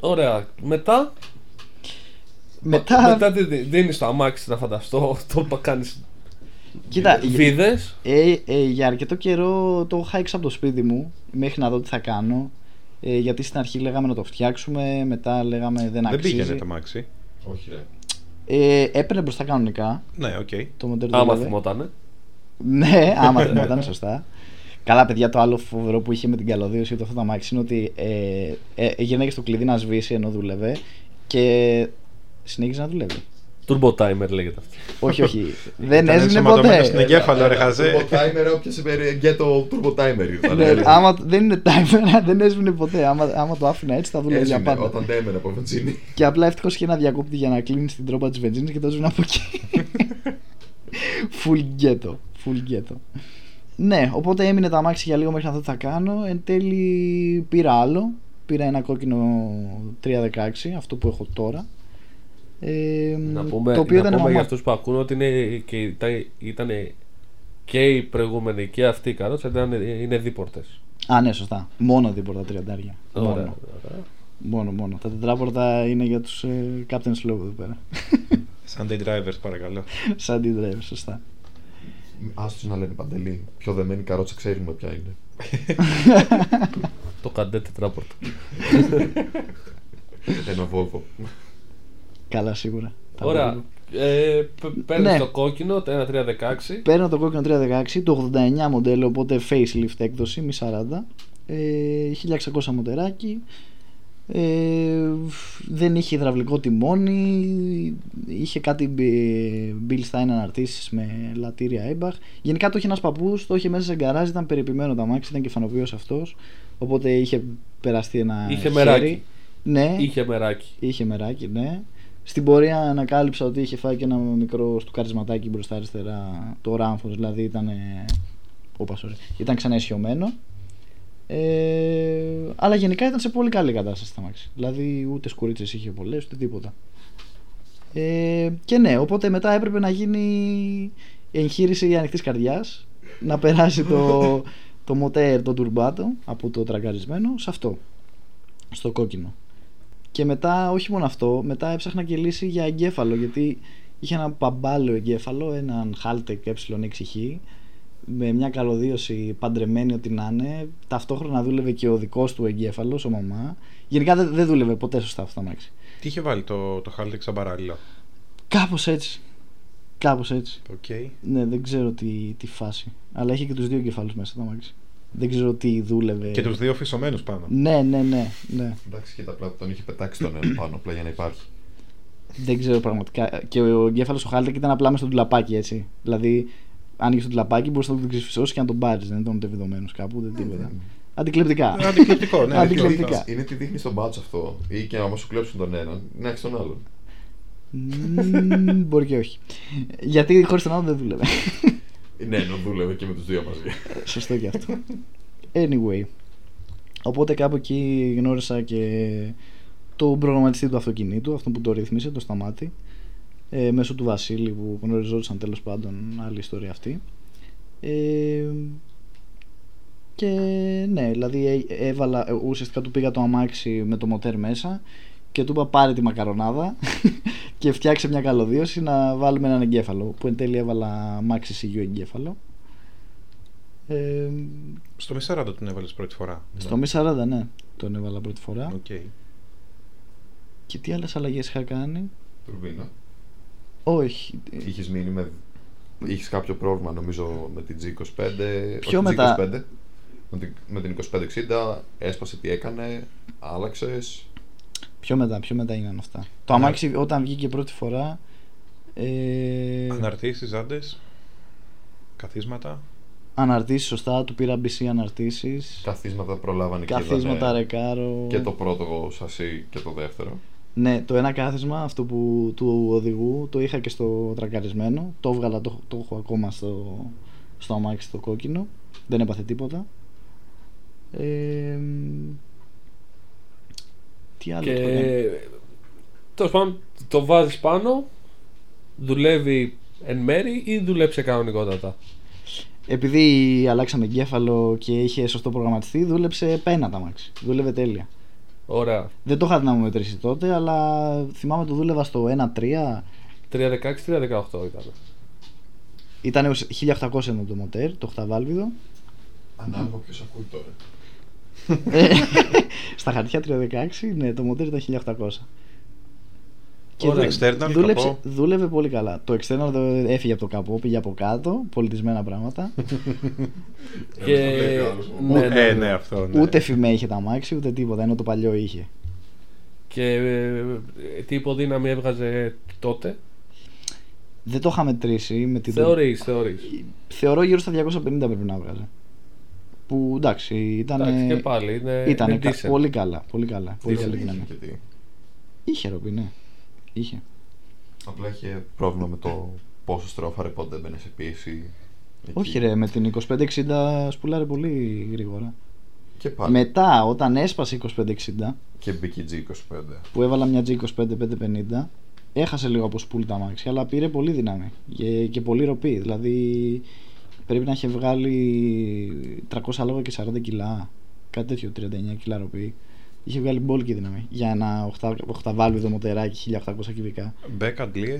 Ωραία. Μετά, Μετά. μετά τι δίνεις το αμάξι να φανταστώ. Το κάνεις Κοίτα, βίδες. Ε, ε, για αρκετό καιρό το είχα έξω από το σπίτι μου μέχρι να δω τι θα κάνω. Ε, γιατί στην αρχή λέγαμε να το φτιάξουμε, μετά λέγαμε δεν Δεν αξίζει. πήγαινε το αμάξι. Όχι, ρε. Ε, έπαιρνε μπροστά κανονικά Ναι, οκ. το μοντέλο. Άμα δούλευε. θυμότανε. Ναι, άμα θυμόταν, σωστά. Καλά, παιδιά, το άλλο φοβερό που είχε με την καλωδίωση του αυτό το αμάξι είναι ότι ε, ε, γύρναγε στο κλειδί να σβήσει ενώ δούλευε και συνέχιζε να δουλεύει. Turbo timer λέγεται αυτό. όχι, όχι. δεν Ήταν έσβηνε ενσωματωμένο ποτέ. στην εγκέφαλο, ρε χαζέ. Turbo timer, όποιος είπε το turbo timer ήρθαν. Ναι, άμα δεν είναι timer, δεν έσβηνε ποτέ. Άμα, άμα το άφηνα έτσι, θα δούλευε για Έσβηνε πάντα. όταν δεν έμενε από βενζίνη. Και απλά ευτυχώς είχε ένα διακόπτη για να κλείνει την τρόμπα της βενζίνης και το έσβηνε από εκεί. Full ghetto. Full ghetto. Ναι, οπότε έμεινε το αμάξι για λίγο μέχρι να δω τι θα κάνω. Εν τέλει πήρα άλλο. Πήρα ένα κόκκινο 316, αυτό που έχω τώρα. Ε, Να πούμε, το οποίο να ήταν πούμε μαμά- για αυτούς που ακούνε ότι είναι και ήταν, ήταν και οι προηγούμενοι και αυτοί οι καρότσα ήταν, είναι δίπορτες. Α, ναι, σωστά. Μόνο δίπορτα τριαντάρια. Ωραία. Μόνο. μόνο, μόνο. Τα τετράπορτα είναι για τους ε, Captain Slow εδώ πέρα. Sunday drivers, παρακαλώ. Σαν την driver, σωστά. Άστος να λένε παντελή. Πιο δεμένη καρότσα ξέρουμε ποια είναι. Το καντέ τετράπορτα. Ένα Volvo. Καλά, σίγουρα. Τα Ωραία. βλέπω. Ε, Παίρνεις Ναι. το κόκκινο, το 1316. Παίρνω το κόκκινο 316, το 89 μοντέλο, οπότε facelift έκδοση, μη 40. Ε, 1600 μοτεράκι. Ε, δεν είχε υδραυλικό τιμόνι, είχε κάτι Bill Stein αναρτήσεις με λατήρια Eibach. Γενικά το είχε ένας παππούς, το είχε μέσα σε γκαράζ, ήταν περιποιημένο το αμάξι, ήταν κεφανοποιός αυτός, οπότε είχε περαστεί ένα Είχε χέρι. μεράκι. Ναι, Είχε μεράκι. Είχε μεράκι, ναι. Στην πορεία ανακάλυψα ότι είχε φάει και ένα μικρό στουκαρισματάκι μπροστά αριστερά. Το ράμφος δηλαδή ήταν. Όπα, sorry. Ήταν ξανά ισιωμένο. Ε, αλλά γενικά ήταν σε πολύ καλή κατάσταση τα μάξι. Δηλαδή ούτε σκουρίτσες είχε πολλές ούτε τίποτα. Ε, και ναι, οπότε μετά έπρεπε να γίνει εγχείρηση ανοιχτής καρδιάς. Να περάσει το, το μοτέρ, το τουρμπάτο από το τρακαρισμένο σε αυτό. Στο κόκκινο. Και μετά, όχι μόνο αυτό, μετά έψαχνα και λύση για εγκέφαλο. Γιατί είχε ένα παμπάλαιο εγκέφαλο, έναν Haltec ε6χ, με μια καλωδίωση παντρεμένη ό,τι να είναι. Ταυτόχρονα δούλευε και ο δικός του εγκέφαλος, ο μαμά. Γενικά δεν, δεν δούλευε ποτέ σωστά αυτό το αμάξι. Τι είχε βάλει το, το Haltech σαν παράλληλο; Κάπως έτσι. Κάπως έτσι. Οκ. Ναι, δεν ξέρω τι, τι φάση. Αλλά είχε και τους δύο εγκεφάλους μέσα το αμάξι. Δεν ξέρω τι δούλευε. Και τους δύο φυσωμένου πάνω. Ναι, ναι, ναι. ναι. Εντάξει, και τα απλά τον είχε πετάξει τον ένα πάνω απλά για να υπάρχει. Δεν ξέρω πραγματικά. Και ο εγκέφαλος ο Haltech ήταν απλά μέσα στο ντουλαπάκι έτσι. Δηλαδή, άνοιγε το τουλαπάκι, μπορούσες να τον ξεφυσώσει και να τον πάρεις. Δεν ήταν ούτε βιδωμένος κάπου, δεν τίποτα. Αντικλεπτικά. Ε, Αντικλεπτικό, ναι. Αντικλεπτικά. αντικλεπτικό. Είναι τι δείχνει στον μπάτσο αυτό. Ή και άμα σου κλέψουν τον έναν, να έχεις τον άλλον. Μμμ, Μπορεί και όχι. Γιατί χωρίς τον άλλο δεν δούλευε. Ναι, ενώ δούλευε και με τους δύο μαζί. Σωστό και αυτό. Anyway. Οπότε κάπου εκεί γνώρισα και τον προγραμματιστή του αυτοκινήτου, αυτό που το ρύθμισε, το σταμάτη. Ε, μέσω του Βασίλη που γνωριζόντουσαν τέλος πάντων άλλη ιστορία αυτή. Ε, και ναι, δηλαδή ε, έβαλα, ε, ουσιαστικά του πήγα το αμάξι με το μοτέρ μέσα και του είπα πάρε τη μακαρονάδα και φτιάξε μια καλωδίωση να βάλουμε έναν εγκέφαλο που εν τέλει έβαλα MaxxECU εγκέφαλο ε, Στο M40 τον έβαλες πρώτη φορά. στο Mi 40 ναι τον έβαλα πρώτη φορά Οκ. και τι άλλες αλλαγές είχα κάνει; Τουρμπίνα. όχι Είχες μείνει με. Είχες κάποιο πρόβλημα νομίζω με την G25. Πιο όχι, μετά. G25. Με την, με την 2560 έσπασε τι έκανε, άλλαξες. Πιο μετά, πιο μετά έγιναν αυτά το Α, αμάξι όταν βγήκε πρώτη φορά ε, Αναρτήσεις, ζάντε. Καθίσματα. αναρτήσεις σωστά, του πήρα BC αναρτήσεις Καθίσματα προλάβανε και καθίσματα είδανε ρεκάρο Και το πρώτο σασί και το δεύτερο. Ναι, το ένα κάθισμα, αυτό που του οδηγού, το είχα και στο τρακαρισμένο. Το έβγαλα, το, το έχω ακόμα στο, στο αμάξι το κόκκινο. Δεν έπαθε τίποτα. Ε, Τι άλλο Και το έκανε. τέλος πάντων το βάζεις πάνω, δουλεύει εν μέρη ή δουλέψε κανονικότατα; Επειδή αλλάξαμε εγκέφαλο και είχε σωστό προγραμματιστή, δούλεψε πένα τα μάξι. Δούλευε τέλεια. Ωραία. Δεν το είχα να μου μετρήσει τότε, αλλά θυμάμαι το δούλευα στο 1-3. 316-318 ήταν. Ήταν 1800 ήταν το μοτέρ, το χταβάλβιδο. Ανάλογα ποιος ακούει τώρα. Ε, Στα χαρτιά 316, ναι, το μοτέρ ήταν 1800. Και Ωραία. δου- External, δούλεψε, καπό. δούλευε πολύ καλά. Το external το έφυγε από το καπό, πήγε από κάτω, πολιτισμένα πράγματα. Και... το βλέπει ο άλλος. ναι, ναι, Ε, ναι. ναι, αυτό. Ναι. Ούτε φημέ είχε τα μάξι, ούτε τίποτα, ενώ το παλιό είχε. Και ε, τι υποδύναμη έβγαζε τότε; Δεν το είχα μετρήσει με την. Θεωρείς, θεωρείς. Θεωρώ γύρω στα 250 πρέπει να βγάζει. Που εντάξει, ήταν. Εντάξει, και πάλι είναι, ήταν είναι κα- decent. πολύ καλά. Πολύ καλά. Πολύ Decent. καλή Δεν είχε δύναμη. και τι. Είχε ροπή, ναι. Είχε. Απλά είχε πρόβλημα με το πόσο στρόφαρε πότε έμπαινε σε πίεση. Εκεί. Όχι ρε, με την 2560 σπουλάρε πολύ γρήγορα. Και πάλι. Μετά, όταν έσπασε η 2560, Και μπήκε η G25. που έβαλα μια G25 550, έχασε λίγο από σπούλ τα μάξι, αλλά πήρε πολύ δύναμη και, και πολύ ροπή. Δηλαδή πρέπει να είχε βγάλει 300 άλογα και 40 κιλά, κάτι τέτοιο, 39 κιλά ροπή. Είχε βγάλει μπόλικη δύναμη για ένα 8, οχταβάλβιδο μοτεράκι 1800 κυβικά. Μπεκ αντλίες.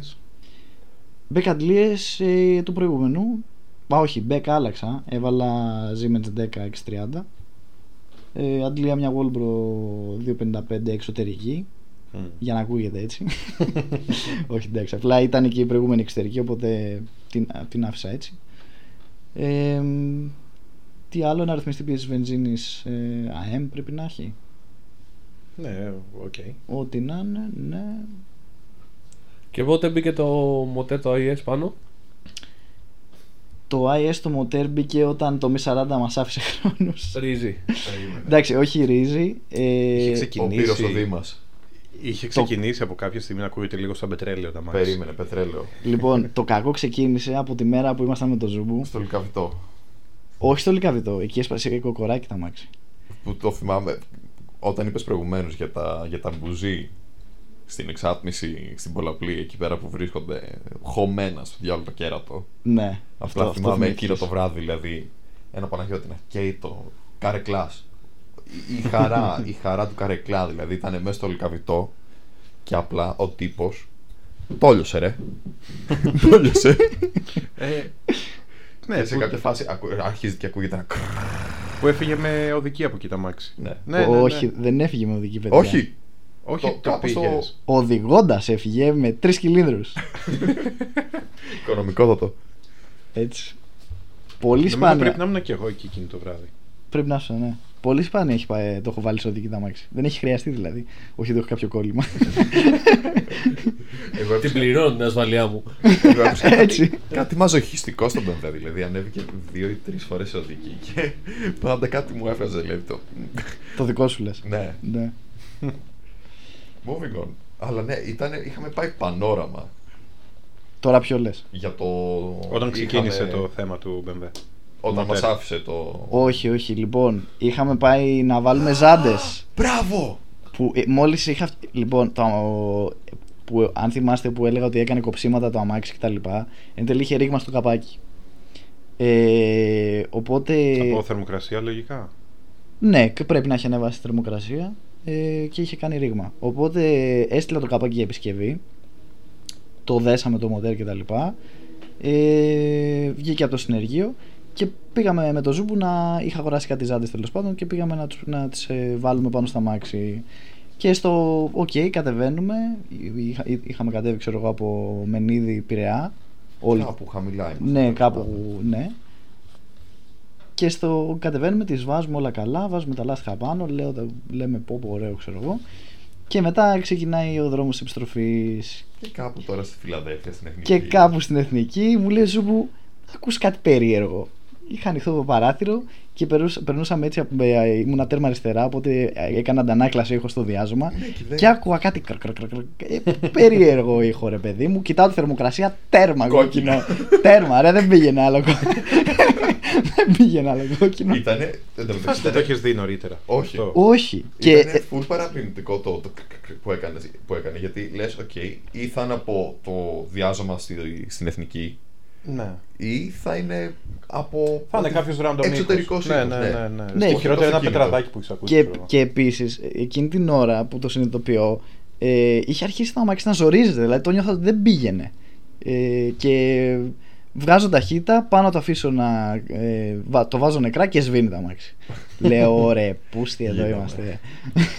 Μπεκ αντλίες ε, του προηγούμενου. Μα όχι, μπεκ άλλαξα. Έβαλα Siemens 10 X30. Ε, αντλία μια Walbro 255 εξωτερική. Για να ακούγεται έτσι. όχι εντάξει, απλά ήταν και η προηγούμενη εξωτερική, οπότε την, την άφησα έτσι. Ε, μ, τι άλλο, ένα ρυθμιστή πίεση βενζίνης ε, AM πρέπει να έχει; Ναι, οκ. Ό,τι να είναι, ναι. Και πότε μπήκε το μοτέρ το IS πάνω; Το IS το μοτέρ μπήκε όταν το Mi 40 μας άφησε χρόνους. Ρίζι. Περίμενε. Εντάξει, όχι ρύζι. Ε, Είχε Ο ξεκινήσει. Πύρος ο Δήμας. Είχε ξεκινήσει από κάποια στιγμή να ακούγεται λίγο σαν πετρέλαιο τα μάτια. Περίμενε, πετρέλαιο. λοιπόν, το κακό ξεκίνησε από τη μέρα που ήμασταν με το Ζούμπου. Στο λικαβιτό. Όχι στο Λικαβιτό, εκεί έσπασε η κοκοράκι τα μάξι. Που το θυμάμαι. Όταν είπες προηγουμένως για τα, για τα μπουζί στην εξάτμιση, στην πολλαπλή, εκεί πέρα που βρίσκονται χωμένα στο διάλογο το κέρατο. Ναι, Απλά θυμάμαι θυμήθηκες. εκείνο το βράδυ, δηλαδή, ένα Παναγιώτη να καίει το καρεκλάς. Η, η χαρά, η χαρά του καρεκλά, δηλαδή, ήταν μέσα στο λικαβιτό και απλά ο τύπος τόλιωσε ρε. τόλιωσε. Ε, ναι, και σε που, κάποια φάση ακου- αρχίζει και ακούγεται ένα κρρρρ. που έφυγε με οδική από εκεί τα μάξι. Ναι. Ναι, ναι, ναι. όχι, δεν έφυγε με οδική παιδιά. Όχι! Όχι, Το- το, κάπου στο- πήγες. Οδηγώντας έφυγε με τρεις κυλίνδρους. Οικονομικότατο. Έτσι. Πολύ Νομίζω σπάνια. πρέπει να ήμουν και εγώ εκεί εκείνο το βράδυ. Πρέπει να είσαι, ναι. Πολύ σπάνια έχει πάει, το έχω βάλει σε οδική τα μάξι. Δεν έχει χρειαστεί δηλαδή. Όχι ότι έχω κάποιο κόλλημα. Εγώ Την έψαχνα- πληρώνω την ασφαλεία μου. εγώ έψαχνα κάτι- Έτσι. Κάτι μαζοχιστικό στον BMW, δηλαδή ανέβηκε δύο ή τρεις φορές σε οδική και πάντα κάτι μου έβγαζε, δηλαδή το. το δικό σου λες. Ναι, Ναι. moving on. Αλλά ναι, ήταν, είχαμε πάει πανόραμα Τώρα ποιο λες; για το. Όταν ξεκίνησε είχαμε- το θέμα του BMW. Όταν μοτέρ. μας άφησε το. Όχι, όχι. Λοιπόν, είχαμε πάει να βάλουμε ζάντες. Μπράβο! Που ε, μόλις είχα. φτ- Λοιπόν, το, που, αν θυμάστε που έλεγα ότι έκανε κοψίματα το αμάξι κτλ. Εν τέλει είχε ρήγμα στο καπάκι. Ε, οπότε. Από θερμοκρασία λογικά. Ναι, και πρέπει να έχει ανεβάσει τη θερμοκρασία ε, και είχε κάνει ρήγμα. Οπότε έστειλα το καπάκι για επισκευή. Το δέσαμε το μοντέρ κτλ. Ε, βγήκε από το συνεργείο και πήγαμε με το Ζούμπου να είχα αγοράσει κάτι ζάντες τέλος πάντων και πήγαμε να, τους, να τις ε, βάλουμε πάνω στα μάξι. Και στο OK, κατεβαίνουμε. Είχα, είχαμε κατέβει, ξέρω εγώ, από Μενίδη Πειραιά. Όλοι, Κάπου χαμηλά είμαστε. ναι, κάπου, ναι. Και στο κατεβαίνουμε, τις βάζουμε όλα καλά, βάζουμε τα λάστιχα πάνω, λέω, τα- λέμε πω πω ωραίο ξέρω εγώ. Και μετά ξεκινάει ο δρόμος επιστροφής Και κάπου τώρα στη Φιλαδέλφια στην Εθνική. και κάπου στην Εθνική μου λέει Ζούμπου, ακούς κάτι περίεργο. Είχα ανοιχτό το παράθυρο και περνούσα- περνούσαμε έτσι. από- ε, Ήμουνα τέρμα αριστερά, οπότε ε, έκανα αντανάκλαση ήχο στο διάζωμα. Ναι, και δεν- Και άκουγα κάτι κρ, κρ, κρ, κρ, ε, περίεργο ήχο, ρε παιδί μου. Κοιτάω τη θερμοκρασία, τέρμα Κόκκινο. κόκκινο. τέρμα, ρε, δεν πήγαινε άλλο κόκκινο. δεν πήγαινε άλλο κόκκινο. Ήτανε. εν τω μεταξύ, Φάστε το ήτανε- έχεις δει νωρίτερα. Όχι. Αυτό. Όχι. Και Ήτανε ε, full παραπληκτικό το, το κρ- κρ- που, έκανες, που έκανε. Γιατί λες, οκ, ή θα είναι από το διάζωμα στη, στην εθνική, Ναι. ή θα είναι από. Θα είναι κάποιος random Εξωτερικός ήχος. Ναι, ναι, ναι. ναι. Ναι, Στο και χειρότερο το ένα αυτοκίνητο. πετραδάκι που έχεις ακούσει. Και, ξέρω εγώ. και επίσης, εκείνη την ώρα που το συνειδητοποιώ, ε, είχε αρχίσει το αμάξι να ζορίζεται. Δηλαδή το νιώθω ότι δεν πήγαινε. Ε, και βγάζω ταχύτητα, πάνω το αφήσω να. Ε, βα- το βάζω νεκρά και σβήνει το αμάξι. Λέω, ωραία, πούστη εδώ Γίναμε. είμαστε.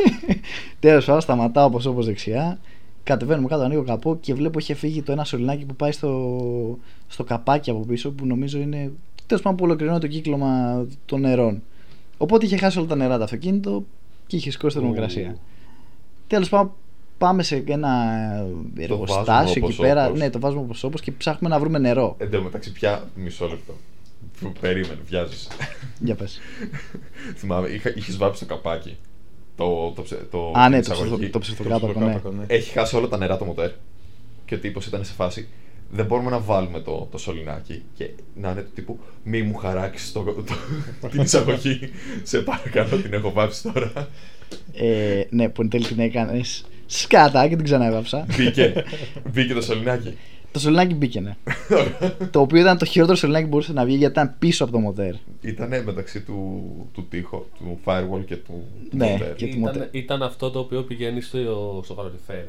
Τέλος πάντων, σταματάω όπως όπως δεξιά. Κατεβαίνουμε κάτω, ανοίγω καπό και βλέπω είχε φύγει το ένα σωληνάκι που πάει στο, στο καπάκι από πίσω που νομίζω είναι. Τέλος πάντων που ολοκληρώνει το κύκλωμα των νερών. Οπότε είχε χάσει όλα τα νερά το αυτοκίνητο και είχε σηκώσει θερμοκρασία. Τέλος πάντων, πάμε σε ένα εργοστάσιο βάζουμε εκεί όπως πέρα. όπως. Ναι, το βάζουμε όπως όπως και ψάχνουμε να βρούμε νερό. Εν τω μεταξύ, πια μισό λεπτό. Που περίμενε, βιάζει. Για πες. Θυμάμαι, είχα, είχες βάψει το καπάκι. Το, το, ψε- το, Α, ναι, την το, εισαγωγή. ψευτο, το Το ψευτοκάτωπο, ναι. ψιλοκάτωπο, ναι. Έχει χάσει όλα τα νερά το μοτέρ. Και ο τύπος ήταν σε φάση. Δεν μπορούμε να βάλουμε το, το σωληνάκι και να είναι του τύπου Μη μου χαράξεις το, το, την εισαγωγή. σε παρακαλώ, την έχω βάψει τώρα. Ε, ναι, που εν τέλει την έκανες σκάτα και την ξαναέβαψα. Μπήκε. Μπήκε το σωληνάκι. Το σωληνάκι μπήκε, ναι. το οποίο ήταν το χειρότερο σωληνάκι που μπορούσε να βγει γιατί ήταν πίσω από το μοτέρ. Ήταν μεταξύ του, του τείχου, του firewall και του, του Ναι, μοτέρ. και- το Ήταν, μοτέρ. ήταν αυτό το οποίο πηγαίνει στο, στο καλοριφέρ.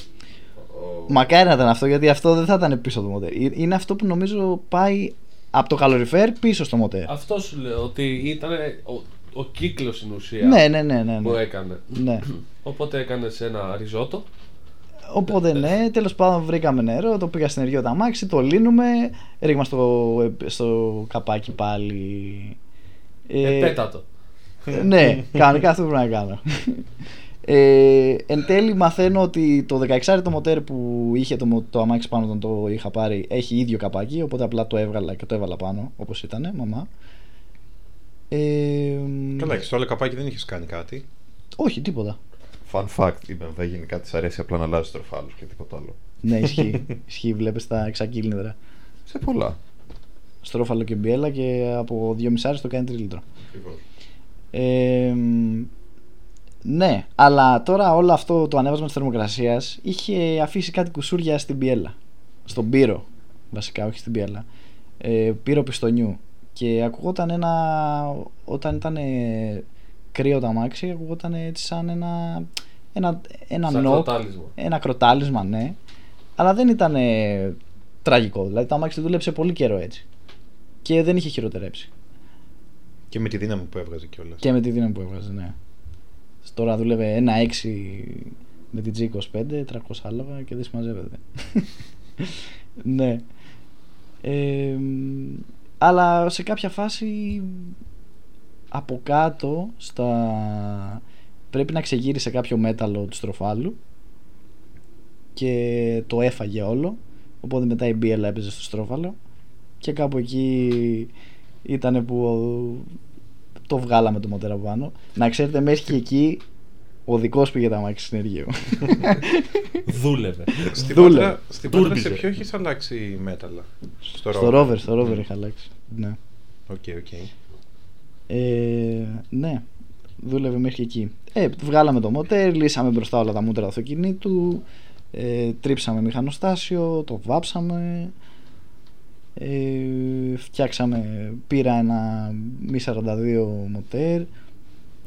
Ο- Μακάρι να ήταν αυτό γιατί αυτό δεν θα ήταν πίσω από το μοτέρ. Ε, Είναι αυτό που νομίζω πάει από το καλοριφέρ πίσω στο μοτέρ. Αυτό σου λέω ότι ήταν ο, ο κύκλος στην ουσία Ναι, ναι, ναι, ναι. που ναι. έκανε. ναι. Οπότε έκανε ένα ριζότο. Οπότε ναι, τέλος πάντων βρήκαμε νερό, το πήγα στην ενεργείο το αμάξι, το λύνουμε, ρίγμα στο, στο καπάκι πάλι. Ε, πέτατο. ναι, κανονικά αυτό πρέπει να κάνω. Ε, εν τέλει μαθαίνω ότι το 16 το μοτέρ που είχε το, μο- το αμάξι πάνω όταν το είχα πάρει έχει ίδιο καπάκι οπότε απλά το έβγαλα και το έβαλα πάνω όπως ήταν μαμά ε, Καλά, και στο άλλο καπάκι δεν είχες κάνει κάτι. όχι τίποτα Fun fact, η BMW γενικά τη αρέσει απλά να αλλάζει τροφάλου και τίποτα άλλο. ναι ισχύει, ισχύει βλέπεις τα εξακύλινδρα Σε πολλά. στρόφαλο και μπιέλα και από 2,5 το κάνει 3 λίτρο Ακριβώς. Ε, ναι, αλλά τώρα όλο αυτό το ανέβασμα της θερμοκρασίας είχε αφήσει κάτι κουσούρια στην πιέλα. Στον πύρο, βασικά, όχι στην πιέλα. Ε, πύρο πιστονιού. Και ακουγόταν ένα. Όταν ήταν κρύο το αμάξι, ακουγόταν έτσι σαν ένα. Ένα, ένα Σαν νοκ, κροτάλισμα. ένα κροτάλισμα, ναι. Αλλά δεν ήταν τραγικό. Δηλαδή το αμάξι δούλεψε πολύ καιρό έτσι. Και δεν είχε χειροτερέψει. Και με τη δύναμη που έβγαζε κιόλας. Και με τη δύναμη που έβγαζε, ναι. Τώρα δούλευε ένα 6 με την G25, 300 άλογα και δεν συμμαζεύεται. ναι. Ε, αλλά σε κάποια φάση από κάτω στα... πρέπει να ξεγύρισε κάποιο μέταλλο του στροφάλου και το έφαγε όλο οπότε μετά η μπίελα έπαιζε στο στρόφαλο και κάπου εκεί ήταν που το βγάλαμε το μοτέρα από πάνω. Να ξέρετε, μέχρι και εκεί ο δικός πήγε τα μάξι συνεργείο. Δούλευε. Στην Δούλε. Πάτρα, στην Πάτρα σε Τούρμπιζε. ποιο έχει αλλάξει μέταλλα; Στο στο ρόβερ, στο ρόβερ είχα αλλάξει. Ναι. Οκ, οκ. Ε, ναι, δούλευε μέχρι και εκεί. Ε, βγάλαμε το μοτέρ, λύσαμε μπροστά όλα τα μούτρα του αυτοκινήτου, ε, τρίψαμε μηχανοστάσιο, το βάψαμε, ε, φτιάξαμε, πήρα ένα μη 42 μοτέρ,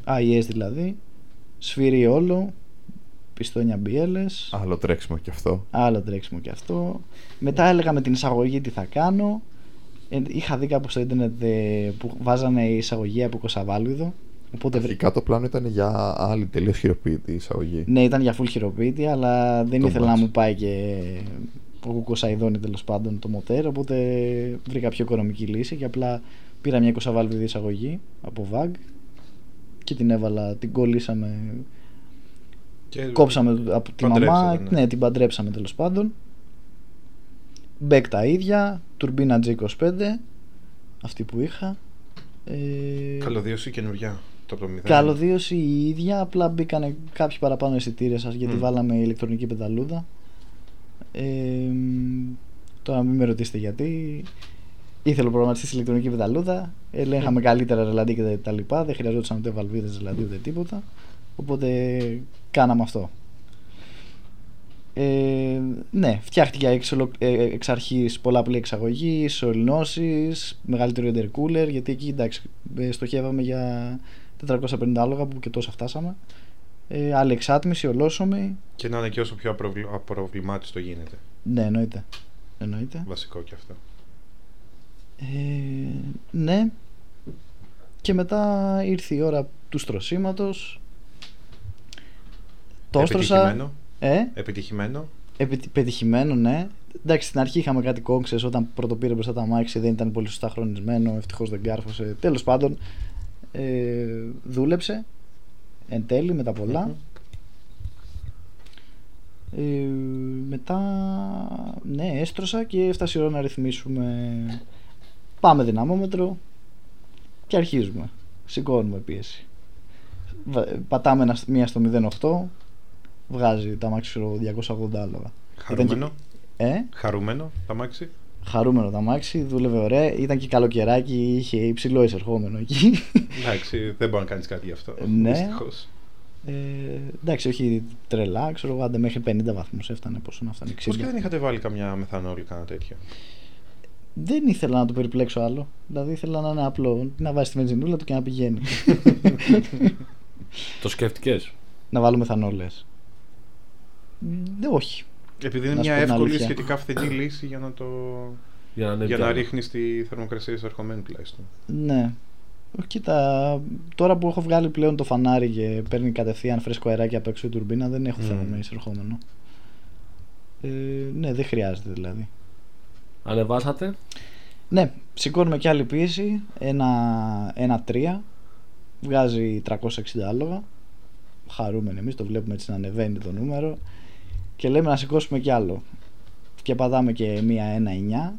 IS δηλαδή, σφυρί όλο, πιστόνια μπιέλες, Άλλο τρέξιμο κι αυτό. άλλο τρέξιμο και αυτό. Μετά έλεγα με την εισαγωγή τι θα κάνω. Ε, είχα δει κάπου στο ίντερνετ ε, που βάζανε η εισαγωγή από κοσαβάλουδο. Οπότε βρήκα. Αρχικά το πλάνο ήταν για άλλη τελείως χειροποίητη εισαγωγή. Ναι, ήταν για full χειροποίητη, αλλά δεν Το ήθελα να μάτς. μου πάει και ο κουκοσαϊδόνι τέλος πάντων το μοτέρ. Οπότε βρήκα πιο οικονομική λύση και απλά πήρα μια κοσαβάλβιδη εισαγωγή από VAG και την έβαλα, την κολλήσαμε Και Κόψαμε από τη μαμά, παντρέψατε, ναι. την παντρέψαμε τέλος πάντων. Μπέκ τα ίδια, τουρμπίνα G25, αυτή που είχα. Ε, Καλωδίωση καινούργια. Το από το μηδέν. Καλωδίωση η ίδια, απλά μπήκανε κάποιοι παραπάνω αισθητήρες σας γιατί Μμ. βάλαμε ηλεκτρονική πενταλούδα. Ε, μ, τώρα μην με ρωτήσετε γιατί. Ήθελε ο προγραμματιστή ηλεκτρονική πενταλούδα. Ελέγχαμε καλύτερα ρελαντί και τα λοιπά. Δεν χρειαζόταν ούτε βαλβίδες ρελαντί ούτε τίποτα. Οπότε κάναμε αυτό. Ε, ναι, φτιάχτηκε εξ, ολο- ε, εξ αρχής πολλαπλή εξαγωγή, σωληνώσεις, μεγαλύτερο intercooler, γιατί εκεί εντάξει, ε, στοχεύαμε για 450 άλογα που και τόσα φτάσαμε. Ε, άλλη εξάτμιση, ολόσωμη. Και να είναι και όσο πιο απροβλη- απροβλημάτιστο γίνεται. Ναι, εννοείται. εννοείται. Βασικό και αυτό. Ε, ναι. Και μετά ήρθε η ώρα του στρωσίματος. Το έστρωσα. Επιτυχημένο. Ε, Επιτυχημένο. Επι- πετυχημένο, ναι. Εντάξει, στην αρχή είχαμε κάτι κόξες όταν πρωτοπήρε μπροστά τα μάξι, δεν ήταν πολύ σωστά χρονισμένο. Ευτυχώς δεν κάρφωσε. Τέλος πάντων, ε, δούλεψε εν τέλει με τα πολλά. Μμμ. Ε, μετά, ναι, έστρωσα και έφτασε η ώρα να ρυθμίσουμε. Πάμε δυναμόμετρο και αρχίζουμε. Σηκώνουμε πίεση. Βα- Πατάμε ένα- μία στο 08, βγάζει τα μάξι ξέρω, 280 άλογα. Χαρούμενο. Ε, Χαρούμενο τα μάξι. χαρούμενο το αμάξι, δούλευε ωραία. Ήταν και καλοκαιράκι, είχε υψηλό εισερχόμενο εκεί. Εντάξει, δεν μπορεί να κάνεις κάτι γι' αυτό. Ναι. Δυστυχώς. Ε, εντάξει, όχι τρελά, ξέρω εγώ, άντε μέχρι 50 βαθμούς έφτανε. Πόσο να φτάνει, 60. Πώ και δεν είχατε βάλει καμιά μεθανόλη, κάνα τέτοιο; Δεν ήθελα να το περιπλέξω άλλο. Δηλαδή ήθελα να είναι απλό. Να βάζει τη βενζινούλα του και να πηγαίνει. Το σκέφτηκες; να βάλουμε μεθανόλες. Δεν, όχι. Επειδή είναι Να σου μια πω την εύκολη αλήθεια. σχετικά φθηνή λύση για να, το... Για να, ανέβει για να άλλο. ρίχνεις τη θερμοκρασία εισερχομένη τουλάχιστον. Ναι. Κοίτα, τώρα που έχω βγάλει πλέον το φανάρι και παίρνει κατευθείαν φρέσκο αεράκι απ' έξω η τουρμπίνα, δεν έχω Μμμ. θέμα με εισερχόμενο. Ε, ναι, δεν χρειάζεται δηλαδή. Ανεβάσατε; Ναι, σηκώνουμε και άλλη πίεση. Ένα, ένα 3. Βγάζει 360 άλογα. Χαρούμενοι εμείς, το βλέπουμε έτσι να ανεβαίνει το νούμερο. Και λέμε να σηκώσουμε κι άλλο. Και πατάμε και μία 1-9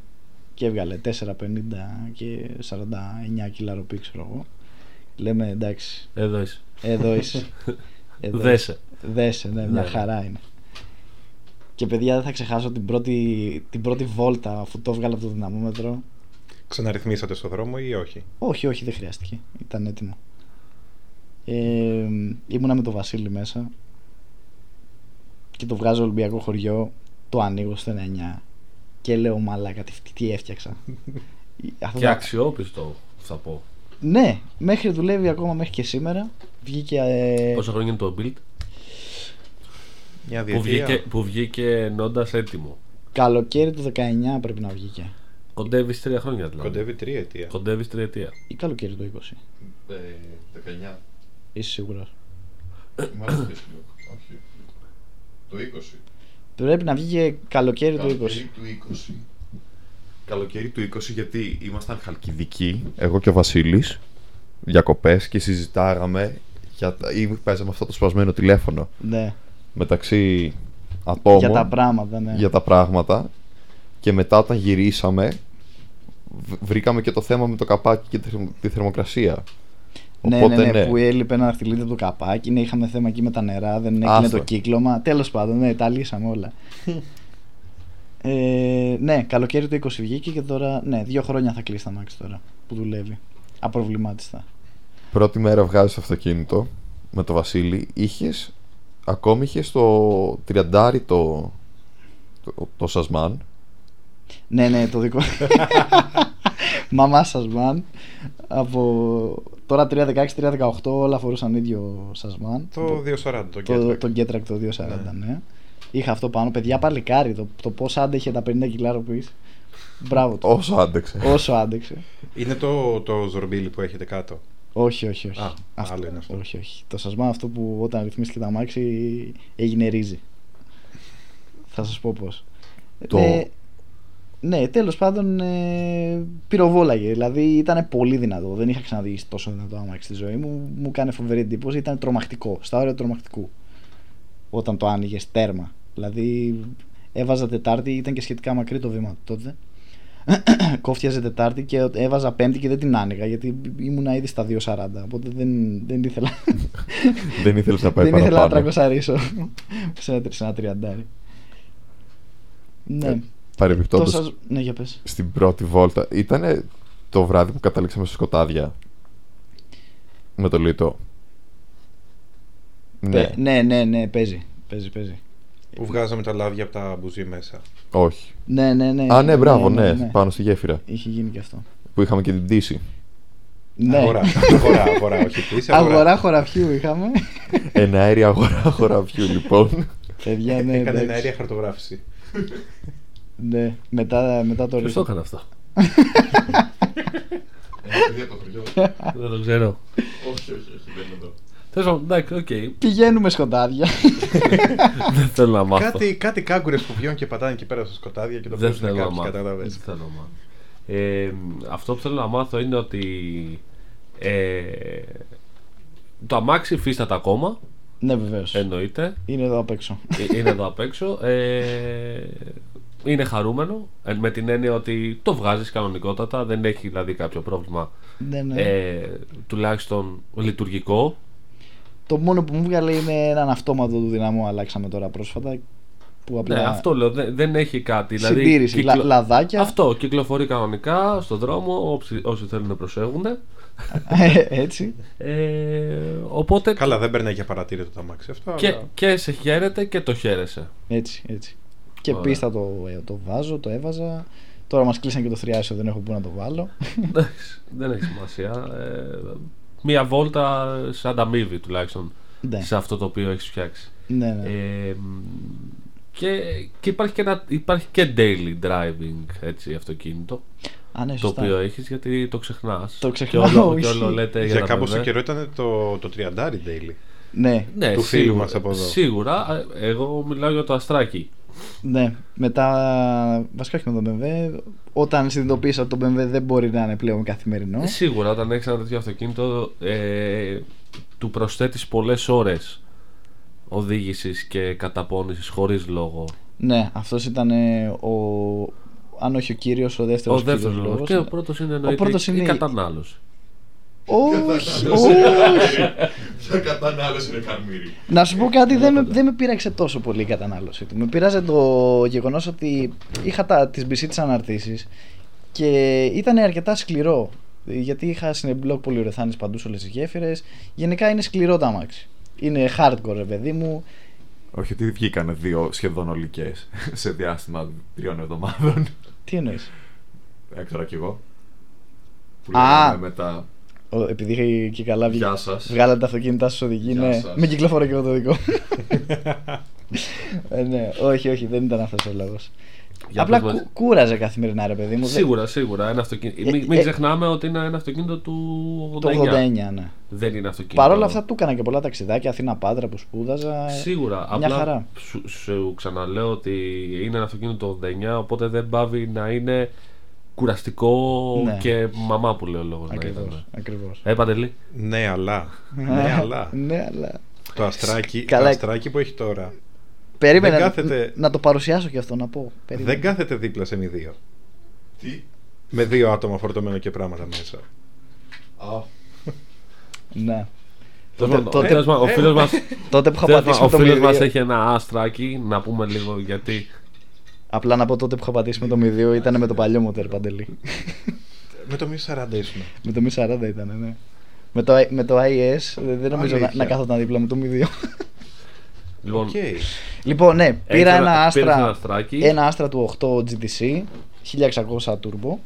και έβγαλε 4,50 και 49 κιλά ροπή, ξέρω εγώ. Λέμε εντάξει, Εδώ είσαι. εδώ είσαι. Εδώ Δέσε. Δέσε, ναι, μια Ναι. χαρά είναι. Και παιδιά δεν θα ξεχάσω την πρώτη, την πρώτη βόλτα αφού το έβγαλα από το δυναμόμετρο. Ξαναρυθμίσατε στο δρόμο ή όχι; Όχι, όχι, δεν χρειάστηκε. Ήταν έτοιμο. Ε, ήμουνα με το Βασίλη μέσα και το βγάζω Ολυμπιακό χωριό. Το ανοίγω στο 99 και λέω μαλάκα τι, τι έφτιαξα. Αυτό Και το- αξιόπιστο, θα πω. Ναι, μέχρι δουλεύει ακόμα μέχρι και σήμερα. Βγήκε. Ε, Πόσα χρόνια είναι το build; Μια που διετία. βγήκε, που βγήκε ενώντα έτοιμο. καλοκαίρι του 19 πρέπει να βγήκε. Κοντεύεις τρία χρόνια δηλαδή. Κοντεύει τρία αιτία. Κοντεύεις τριετία. Ή καλοκαίρι του 20. Ε, 19. Είσαι σίγουρος. Μάλλον δεν είναι. Όχι. Το 20. Πρέπει να βγήκε καλοκαίρι του 20. Καλοκαίρι του 20. Καλοκαίρι του 20 γιατί ήμασταν χαλκιδικοί, εγώ και ο Βασίλης, διακοπές και συζητάγαμε για τα... ή παίζαμε αυτό το σπασμένο τηλέφωνο Ναι, μεταξύ ατόμων για τα πράγματα, ναι. για τα πράγματα και μετά όταν γυρίσαμε β- βρήκαμε και το θέμα με το καπάκι και τη θερμο- τη θερμοκρασία. Ναι, Οπότε, ναι, ναι, που έλειπε ένα δαχτυλίδι από το καπάκι. Ναι, είχαμε θέμα εκεί με τα νερά, δεν έγινε Άστο. το κύκλωμα. Τέλος πάντων, ναι, τα λύσαμε όλα. ε, ναι, καλοκαίρι του 20 βγήκε και τώρα, ναι, δύο χρόνια θα κλείσει τα μάξι τώρα που δουλεύει. Απροβλημάτιστα. Πρώτη μέρα βγάζεις το αυτοκίνητο με το Βασίλη, είχες, ακόμη είχες το τριαντάρι το, το, το σασμάν Ναι, ναι, το δικό. Μαμά σα, μαν. Από τώρα 316-318 όλα φορούσαν ίδιο σασμάν. Το 240 το το, Getrack. το Getrack το 240, ναι. Είχα αυτό πάνω. Παιδιά, παλικάρι. Το, το πώς άντεχε τα 50 κιλά ροπής. Μπράβο του. όσο άντεξε. Όσο άντεξε. Είναι το, το ζορμπίλι που έχετε κάτω. Όχι, όχι, όχι. Α, άλλο είναι αυτό. Όχι, όχι. Το σασμά αυτό που όταν ρυθμίστηκε τα μάξι έγινε ρύζι. Θα σας πω πώς. Το- Ε, ναι, τέλος πάντων ε, πυροβόλαγε. Δηλαδή ήταν πολύ δυνατό. Δεν είχα ξαναδείς τόσο δυνατό αμάξι στη ζωή μου. Μου κάνει φοβερή εντύπωση. Ήταν τρομακτικό. Στα όρια του τρομακτικού. Όταν το άνοιγες τέρμα. Δηλαδή έβαζα Τετάρτη, ήταν και σχετικά μακρύ το βήμα τότε. κόφτιαζε Τετάρτη και έβαζα Πέμπτη και δεν την άνοιγα γιατί ήμουνα ήδη στα 2.40. Οπότε δεν, δεν ήθελα. Δεν ήθελες να πάει δεν ήθελα να παραπάνω. τρακοσαρίσω σε ένα, σε ένα τριαντάρι. Ναι. Παρεμπιπτόντως, Τόσα... Ναι, για πες. στην πρώτη βόλτα. Ήταν το βράδυ που καταλήξαμε σε σκοτάδια. Με το λιτό. Ναι, Πε- ναι, ναι, ναι, παίζει. Παίζει, παίζει. Που βγάζαμε τα λάδια από τα μπουζί μέσα. όχι. Ναι, ναι, ναι. Α, ναι, μπράβο, ναι, πάνω στη γέφυρα. Είχε γίνει και αυτό. Που είχαμε και την πτήση. Ναι. Αγορά, αγορά, αγορά, όχι πίσω. Αγορά χωραφιού είχαμε. Ένα αέρια αγορά χωραφιού, λοιπόν. Παιδιά, ναι, Έκανε εντάξει. αέρια χαρτογράφηση. Ναι, μετά, μετά το Ποιος το ρίχνω. έκανε αυτό; Δεν το ξέρω. Όχι, όχι, όχι, δεν είναι εδώ. Τέλος πάντων, εντάξει, οκ. Πηγαίνουμε σκοτάδια. Δεν θέλω να μάθω. Κάτι, κάτι κάγκουρες που βγαίνουν και πατάνε εκεί πέρα στα σκοτάδια και το Δεν βρίσκουν θέλω να κάποιοι, μάθω. Δεν κατάλαβες. θέλω να μάθω. Ε, αυτό που θέλω να μάθω είναι ότι ε, το αμάξι υφίσταται ακόμα, ναι, βεβαίως. εννοείται. Είναι εδώ απ' έξω. Ε, είναι εδώ απ' έξω. Ε, είναι χαρούμενο ε, με την έννοια ότι το βγάζεις κανονικότατα, δεν έχει δηλαδή κάποιο πρόβλημα ναι, ναι. ε, τουλάχιστον λειτουργικό. Το μόνο που μου βγάλε είναι έναν αυτόματο του δυναμό. Αλλάξαμε τώρα πρόσφατα. Που απλά... Ναι, αυτό λέω, δεν, δεν έχει κάτι. Δηλαδή, Συντήρηση, λα- λαδάκια. Αυτό, κυκλοφορεί κανονικά στον δρόμο, όσοι, όσοι θέλουν να προσέχουν. Έτσι. Ε, οπότε Καλά, δεν περνάει για παρατήρητο το αμάξι αυτό. και, αλλά- και σε χαίρεται και το χαίρεσαι. Έτσι, έτσι. Και Ωραία. πίστα το, ε, το βάζω, το έβαζα. Τώρα μας κλείσαν και το θριάσιο, δεν έχω πού να το βάλω. Εντάξει, δεν έχει σημασία. Ε, μία βόλτα σαν ανταμείβει τουλάχιστον ναι, σε αυτό το οποίο έχεις φτιάξει. ναι, ναι. Ε, μ, και, και υπάρχει, και ένα, υπάρχει και daily driving έτσι, αυτοκίνητο Α, ναι, το σωστά. οποίο έχεις γιατί το ξεχνάς Το και ξεχνάω, όλο, και ισχύει. όλο λέτε για, Για τα κάποιο BMW. καιρό ήταν το, το 30 daily. Ναι, ναι, του φίλου σίγουρα, μας από εδώ. Σίγουρα, ε, εγώ μιλάω για το αστράκι. Ναι. Μετά, βασικά όχι με τον BMW, όταν συνειδητοποίησα ότι το BMW δεν μπορεί να είναι πλέον καθημερινό. Ε, Σίγουρα όταν έχεις ένα τέτοιο αυτοκίνητο ε, του προσθέτεις πολλές ώρες οδήγησης και καταπώνησης χωρίς λόγο. Ναι, αυτός ήταν ε, ο, αν όχι ο κύριος, ο δεύτερος ο δεύτερος κύριος λόγος. λόγος. Και ο πρώτος είναι εννοείται πρώτος η είναι η- κατανάλωση. Όχι, Κατανάλωση. όχι. Ποια κατανάλωση είναι καρμύρι. Να σου πω κάτι, δεν με, δεν με πείραξε τόσο πολύ η κατανάλωση του. Με πείραζε το γεγονός ότι είχα τα, τις BC της αναρτήσεις και ήταν αρκετά σκληρό. Γιατί είχα συνεμπλοκ πολυουρεθάνης παντούς σε όλες τις γέφυρες. Γενικά είναι σκληρό το αμάξι. Είναι hardcore, ρε παιδί μου. Όχι ότι βγήκανε δύο σχεδόν ολικές σε διάστημα τριών εβδομάδων. Τι εννοείς; Έκτορα κι εγώ. Που Α. λέγαμε μετά. Ο, επειδή είχε και καλά βγει. Γεια σας. Βγάλατε τα αυτοκίνητά σας οδηγεί, Γεια ναι. σας. Με κυκλοφορώ και εγώ το δικό. ε, ναι, όχι, όχι, δεν ήταν αυτός ο λόγος. Για Απλά πες μας. κου- κούραζε καθημερινά, ρε παιδί μου. Δεν- Σίγουρα, σίγουρα. Ένα αυτοκίνητο. Ε, μην, μην ε, ξεχνάμε ότι είναι ένα αυτοκίνητο του 89. Το 89, ναι. Δεν είναι αυτοκίνητο. Παρ' όλα αυτά του έκανα και πολλά ταξιδάκια, Αθήνα Πάτρα που σπούδαζα. Σίγουρα. Μια Απλά χαρά. Σου, σου ξαναλέω ότι είναι ένα αυτοκίνητο του 89, οπότε δεν πάβει να είναι κουραστικό Ναι. και μαμά που λέει ο λόγο να Ακριβώς, ήταν. ακριβώς. Ε, Παντελή. Ναι, αλλά. ναι, αλλά. ναι, αλλά. το, αστράκι, Καλά. το αστράκι που έχει τώρα Περίμενε Δεν να- κάθεται- να το παρουσιάσω και αυτό να πω. Περίμενε. δεν κάθεται δίπλα σε μη δύο. Τι; Με δύο άτομα φορτωμένο και πράγματα μέσα. Α, Ναι. Τέλος Τότε, πάντων, τότε, τέλος πάντων, Ο φίλος μας, τότε που είχα τέλος πατήσει πάντων, με ο το φίλος μας μηδίο. έχει ένα άστράκι, να πούμε λίγο γιατί. Απλά να πω τότε που είχα πατήσει με το μηδίο ήταν με το παλιό μοτέρ παντελή. Με το μη 40 ήσουν. με το μη 40 ήταν, ναι. Με το, με το IS δεν δεν νομίζω να, Αλήθεια. να κάθονταν δίπλα με το μηδίο. Λοιπόν, Οκ. λοιπόν, ναι, πήρα Έχεις ένα ένα- πήρες ένα άστρα, αστράκι. ένα άστρα του 8 GTC, 1600 turbo,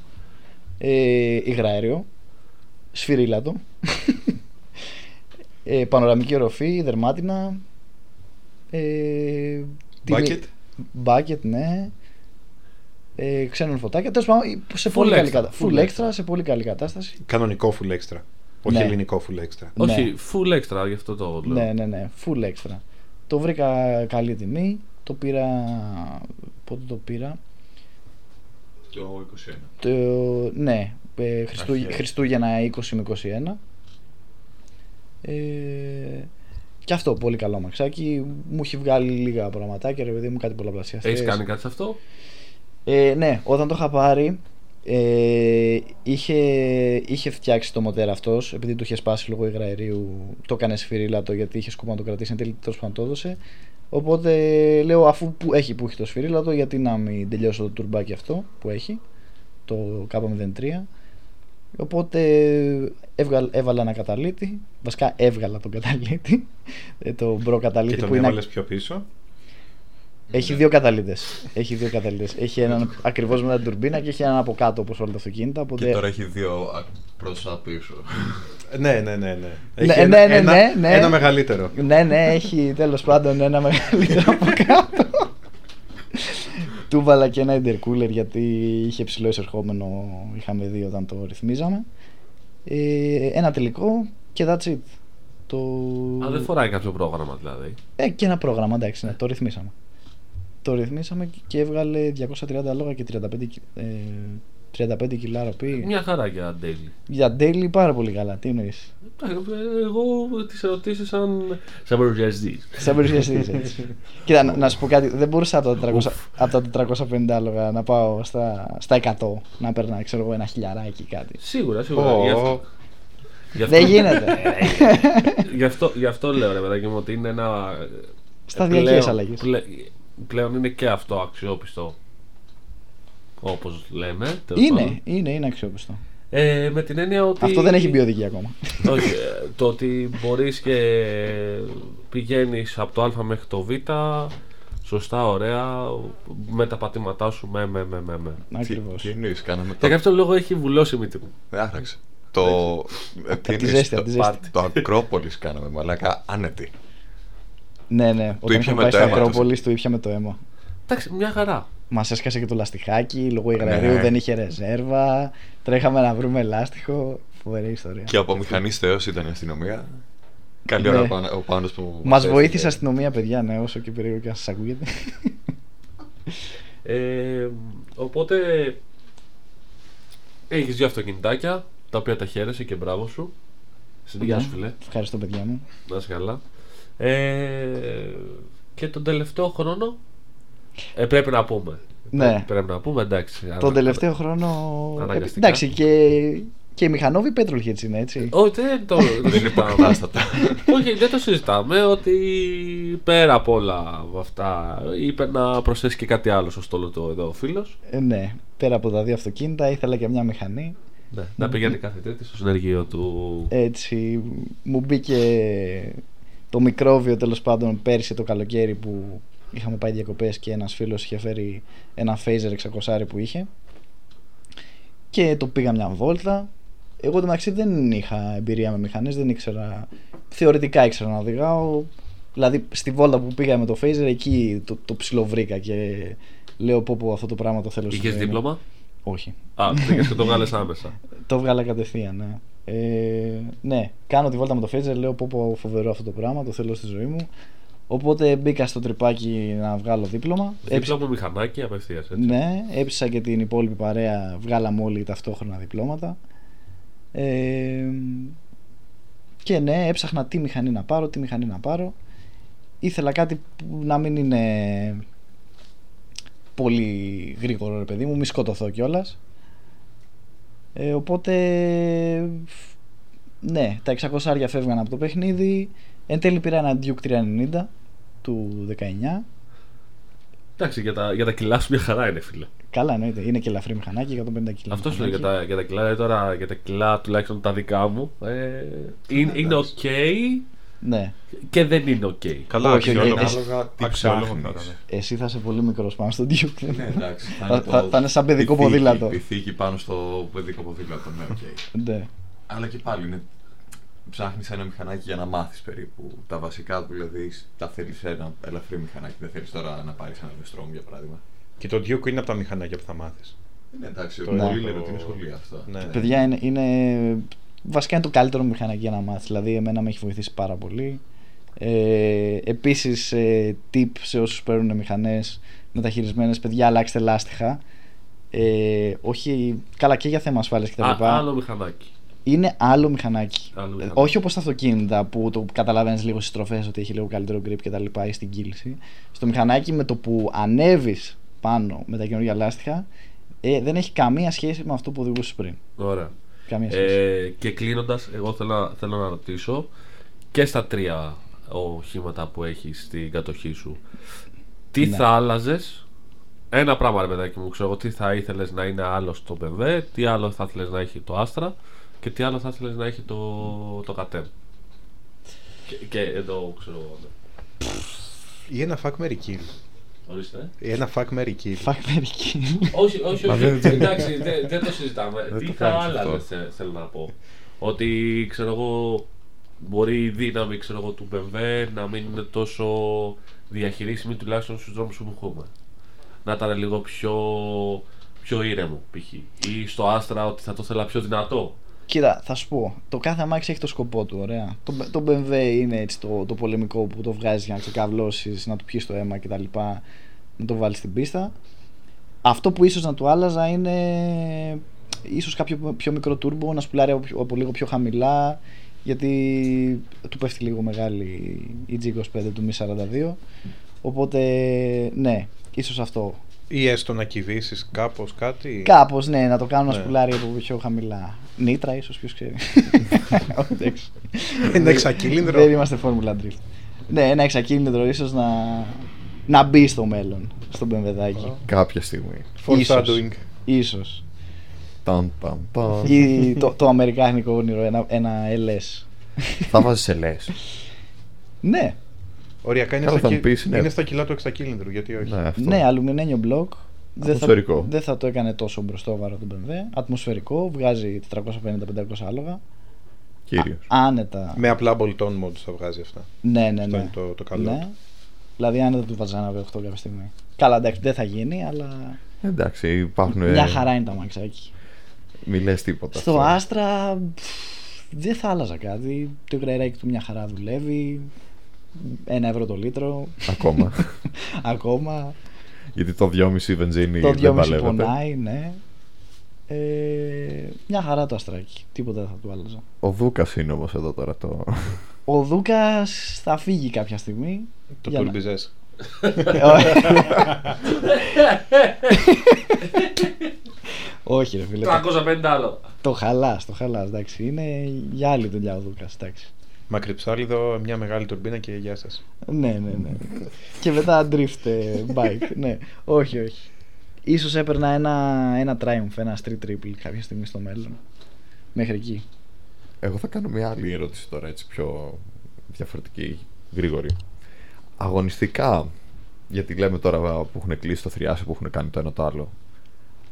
ε, υγραέριο, σφυρίλατο, ε, πανοραμική οροφή, δερμάτινα, ε, τιμή- Bucket. Bucket, ναι. Ε, ξένων φωτάκια. Τέλος πάντων, σε Full πολύ καλή extra, κατάσταση. full Full extra. extra, σε πολύ καλή κατάσταση. Κανονικό full extra. Όχι Ναι. ελληνικό full extra. Όχι, Ναι. full extra, γι' αυτό το λέω. Ναι, ναι, ναι. Full extra. Το βρήκα καλή τιμή. Το πήρα. Πότε το πήρα; το 21. Το, ναι, ε, Χριστού, Αρχαία. Χριστούγεννα 20 με 21. Ε, και αυτό πολύ καλό μαξάκι. Μου έχει βγάλει λίγα πραγματάκια, ρε παιδί μου, κάτι πολλαπλασιαστές. Έχεις κάνει κάτι σε αυτό; Ε, ναι, όταν το είχα πάρει, Ε, είχε, είχε φτιάξει το μοτέρ αυτός, επειδή του είχε σπάσει λόγω υγραερίου, το έκανε σφυρίλατο γιατί είχε σκοπό να το κρατήσει. Εν τέλει τέλος πάντων το έδωσε. Οπότε λέω, αφού που έχει, που έχει το σφυρίλατο, γιατί να μην τελειώσω το τουρμπάκι αυτό που έχει, το K03. Οπότε έβγαλ, έβαλα ένα καταλήτη. Βασικά έβγαλα τον καταλήτη. ε, το μπρο Και καταλύτη τον που είναι έβαλες πιο πίσω. έχει δύο καταλύτες. Έχει δύο καταλύτες. Έχει έναν ακριβώς με την τουρμπίνα και έχει έναν από κάτω όπως όλα τα αυτοκίνητα. Οπότε... Και τώρα έχει δύο προς πίσω. Ναι, ναι, ναι. ναι. Ναι, Έχει ναι, ένα, ναι, ένα, ναι, ναι. ένα μεγαλύτερο. Ναι, ναι, έχει τέλος πάντων ένα μεγαλύτερο από κάτω. Του βάλα και ένα intercooler γιατί είχε ψηλό εισερχόμενο. Είχαμε δει όταν το ρυθμίζαμε. Ε, ένα τελικό και that's it. Το... Α, δεν φοράει κάποιο πρόγραμμα δηλαδή. Ε, και ένα πρόγραμμα, εντάξει, ναι, το ρυθμίσαμε. Το ρυθμίσαμε και έβγαλε 230 λόγα και 35, κι- ε, 35 κιλά ροπή. Μια χαρά για daily. Για daily πάρα πολύ καλά. Τι εννοείς; Ε, Εγώ τις ερωτήσεις σαν. σαν παρουσιαστής. Σαν παρουσιαστής, έτσι. Κοίτα, να, να σου πω κάτι. Δεν μπορούσα από τα 400, από τα 450 άλογα να πάω στα, στα 100 να παίρνα, ξέρω εγώ, ένα χιλιαράκι ή κάτι. Σίγουρα, σίγουρα. Ω, Γι' αυτό- ω. γι' αυτό- Δεν γίνεται. Γι' αυτό, γι' αυτό λέω ρε παιδάκι μου ότι είναι ένα. Σταδιακές πλέον- αλλαγές. πλέ- πλέον είναι και αυτό αξιόπιστο. Όπως λέμε. τέλος είναι, πάντων. είναι, είναι αξιόπιστο. Ε, με την έννοια ότι. Αυτό δεν έχει μπει οδηγία ακόμα. Όχι, ε, το ότι μπορείς και πηγαίνεις από το Α μέχρι το Β σωστά, ωραία, με τα πατήματά σου, με, με, με, με, με. Ακριβώς. Τι εννοείς, κάναμε Για το... κάποιο λόγο έχει βουλώσει η μύτη μου. Άραξε. Το... ε, τι τη εννοείς, ζέστη, το- από τη ζέστη. Το Ακρόπολης κάναμε, μαλάκα, άνετη. Ναι, ναι. Όταν ήπια είχαμε με πάει το στο αίμα του. Ακρόπολη, του ήπια με το αίμα. Εντάξει, μια χαρά. Μας έσκασε και το λαστιχάκι, λόγω υγραερίου Ναι. δεν είχε ρεζέρβα. Τρέχαμε να βρούμε λάστιχο. Φοβερή ιστορία. Και από μηχανής θεός ήταν η αστυνομία. Καλή Ναι. ώρα πάνω- ο Πάνος που Μας έστειλε. βοήθησε η αστυνομία, παιδιά, ναι, όσο και περίεργο και αν σας ακούγεται. Ε, οπότε έχεις δύο αυτοκινητάκια, τα οποία τα χαίρεσαι και μπράβο σου. Στην γεια σου Ναι. φίλε, Ευχαριστώ, παιδιά μου. να είσαι καλά. Ε, και τον τελευταίο χρόνο ε, πρέπει να πούμε. Ναι. Πρέπει να πούμε, εντάξει. Τον ανα- τελευταίο χρόνο. Αναγκαστικά. Εντάξει, και, και οι μηχανόβοι petrol είναι έτσι. Όχι, δεν το, δεν το Είναι συζητάμε. υποκατάστατα. Όχι, δεν το συζητάμε ότι πέρα από όλα αυτά είπε να προσθέσει και κάτι άλλο στο στόλο του εδώ ο φίλος. Ε, ναι, πέρα από τα δύο αυτοκίνητα ήθελα και μια μηχανή. Ναι, να πηγαίνει κάθε τρίτη στο συνεργείο του. Έτσι, μου μπήκε το μικρόβιο τέλος πάντων πέρσι το καλοκαίρι που είχαμε πάει διακοπές και ένας φίλος είχε φέρει ένα Phaser 600 που είχε και το πήγα μια βόλτα. Εγώ το μεταξύ δεν είχα εμπειρία με μηχανές, δεν ήξερα, θεωρητικά ήξερα να οδηγάω. Δηλαδή στη βόλτα που πήγα με το Phaser εκεί το, το ψιλοβρήκα και λέω πω πω αυτό το πράγμα το θέλω στη Είχες ζωή μου. δίπλωμα; Όχι. Α, πήγες και το βγάλες άμεσα. Το βγάλα κατευθείαν, ναι. Ε, ναι, κάνω τη βόλτα με το Phaser, λέω πω πω φοβερό αυτό το πράγμα, το θέλω στη ζωή μου. Οπότε μπήκα στο τρυπάκι να βγάλω δίπλωμα. Δίπλωμα μηχανάκι απευθείας έτσι. Ναι, έψησα και την υπόλοιπη παρέα, βγάλαμε όλοι ταυτόχρονα διπλώματα. Ε, και ναι, έψαχνα τι μηχανή να πάρω, τι μηχανή να πάρω. Ήθελα κάτι που να μην είναι πολύ γρήγορο ρε παιδί μου, μη σκοτωθώ κιόλας. Ε, οπότε ναι, τα 600 άρια φεύγαν από το παιχνίδι. Εν τέλει πήρα ένα Duke 390 του 19. Εντάξει, για τα, για τα κιλά σου μια χαρά είναι, φίλε. Καλά, εννοείται. Είναι και ελαφρύ μηχανάκι, 150 κιλά. Αυτός σου λέει για μηχανάκι. τα, για τα κιλά. Δηλαδή τώρα για τα κιλά τουλάχιστον τα δικά μου. Ε, είναι, είναι ok Ναι. και δεν είναι ok. Καλά, Όχι, όχι, αξιόλογο. εσύ- Ανάλογα τι Αξιόλογο ψάχνεις. θα ήταν. Εσύ θα είσαι πολύ μικρός πάνω στο Duke. Ναι, εντάξει. Θα- θα- θα είναι σαν παιδικό η θήκη- ποδήλατο. Η θήκη πάνω στο παιδικό ποδήλατο, ναι, οκ. ναι. Αλλά και πάλι είναι. Ψάχνεις ένα μηχανάκι για να μάθεις περίπου. Τα βασικά του δηλαδή τα θέλεις ένα ελαφρύ μηχανάκι. Δεν θέλεις τώρα να πάρεις ένα V-Strom για παράδειγμα. Και το Duke είναι από τα μηχανάκια που θα μάθεις. Ναι, εντάξει, Το- πολλοί Ναι. λένε ότι είναι σχολεία αυτά. Ναι. Παιδιά είναι, είναι. Βασικά είναι το καλύτερο μηχανάκι για να μάθεις. Δηλαδή, εμένα με έχει βοηθήσει πάρα πολύ. Ε, Επίσης, ε, tip σε όσους παίρνουν μηχανές μεταχειρισμένες, παιδιά, αλλάξτε λάστιχα. Ε, όχι, καλά και για θέμα ασφάλειας κτλ. Α, άλλο μηχανάκι. Είναι άλλο μηχανάκι. Άλλο Ε, μηχανάκι. Όχι όπως τα αυτοκίνητα που το καταλαβαίνεις λίγο στις στροφές ότι έχει λίγο καλύτερο grip κτλ. ή στην κύληση. Στο μηχανάκι με το που ανέβεις πάνω με τα καινούργια λάστιχα, Ε, δεν έχει καμία σχέση με αυτό που οδηγούσες πριν. Ωραία. Καμία σχέση. Ε, και κλείνοντας, εγώ θέλω, να- θέλω να ρωτήσω και στα τρία οχήματα που έχεις στην κατοχή σου, τι Ναι. θα άλλαζες; Ένα πράγμα, ρε παιδάκι μου, ξέρω εγώ, τι θα ήθελες να είναι άλλο στο BMW, τι άλλο θα ήθελες να έχει το Astra; Και τι άλλο θα ήθελες να έχει το, το Katem. Και, και εδώ ξέρω εγώ. ναι. Ή ένα fuck Mary kill. Ορίστε. Ή ένα fuck Mary kill. Φακ μερική. όχι, όχι, Μα όχι. δεν- δεν- Εντάξει, δεν, δεν το συζητάμε. Δεν Τι το θα κάνεις άλλαζε, αυτό. θε- θέλω να πω. Ότι ξέρω εγώ, μπορεί η δύναμη ξέρω εγώ, του BMW να μην είναι τόσο διαχειρίσιμη τουλάχιστον στους δρόμους που έχουμε. Να ήταν λίγο πιο, πιο ήρεμο π.χ. Ή στο Astra ότι θα το ήθελα πιο δυνατό. Κοίτα, θα σου πω. Το κάθε αμάξι έχει το σκοπό του, ωραία. Το, το BMW είναι έτσι το, το πολεμικό που το βγάζει για να ξεκαβλώσει, να του πιεις το αίμα κτλ. Να το βάλεις στην πίστα. Αυτό που ίσως να του άλλαζα είναι ίσως κάποιο πιο μικρό τούρμπο να σπουλάρει από, από λίγο πιο χαμηλά γιατί του πέφτει λίγο μεγάλη η G25 του Mi 42 οπότε ναι, ίσως αυτό Ή έστω να κυβήσει κάπως κάτι. Κάπως, ναι, να το κάνω να Ναι. σπουλάρει από πιο χαμηλά. Νίτρα, ίσως, ποιος ξέρει. Όχι, εντάξει. Ένα εξακύλινδρο. Δεν είμαστε Formula Drift. Ναι, ένα εξακύλινδρο ίσως να, να μπει στο μέλλον, στον πεμβεδάκι. Κάποια στιγμή. Foreshadowing. Ίσως. Ταν, ταν, ταν. Ή το, το αμερικάνικο όνειρο, ένα, ένα LS. Θα βάζεις σε λε. Ναι, Οριακά είναι, Καλά, στα, θα μου κι- πεις, ναι. είναι στα κιλά του εξακύλινδρου, γιατί όχι. Ναι, αυτό. ναι, αλουμινένιο μπλοκ. Δεν θα, Ατμοσφαιρικό. δεν θα το έκανε τόσο μπροστόβαρο το BMW. Ατμοσφαιρικό, βγάζει 450-500 άλογα. Κύριος. Άνετα. Με απλά bolt-on mods θα βγάζει αυτά. Ναι, ναι, Αυτό ναι. είναι το, το καλό. Ναι. Δηλαδή, αν δεν του βάζα ένα V8 κάποια στιγμή. Καλά, εντάξει, δεν θα γίνει, αλλά Εντάξει, υπάρχουν. μια χαρά είναι τα μαξάκι. Μη λες τίποτα. Στο αυτό. Astra πφ, δεν θα άλλαζα κάτι. Το γραϊράκι του μια χαρά δουλεύει. Ένα ευρώ το λίτρο. Ακόμα. Ακόμα. Γιατί το 2,5 βενζίνη το δεν 2,5 παλεύεται. πονάει, ναι. Ε, μια χαρά το αστράκι. Τίποτα δεν θα του άλλαζα. Ο Δούκας είναι όμως εδώ τώρα το. Ο Δούκας θα φύγει κάποια στιγμή. Το για να- τουρμπιζές. Όχι, ρε φίλε. 350 άλλο. Το χαλάς, το χαλάς. Εντάξει, είναι για άλλη δουλειά ο Δούκας. Εντάξει. Μακρυψάλιδο, μια μεγάλη τουρμπίνα και γεια σας. Ναι, ναι, ναι. και μετά drift ε, bike. ναι, όχι, όχι. Ίσως έπαιρνα ένα, ένα Triumph, ένα street triple κάποια στιγμή στο μέλλον. Μέχρι εκεί. Εγώ θα κάνω μια άλλη ερώτηση τώρα, έτσι πιο διαφορετική, γρήγορη. Αγωνιστικά, γιατί λέμε τώρα που έχουν κλείσει το θριάσιο, που έχουν κάνει το ένα το άλλο.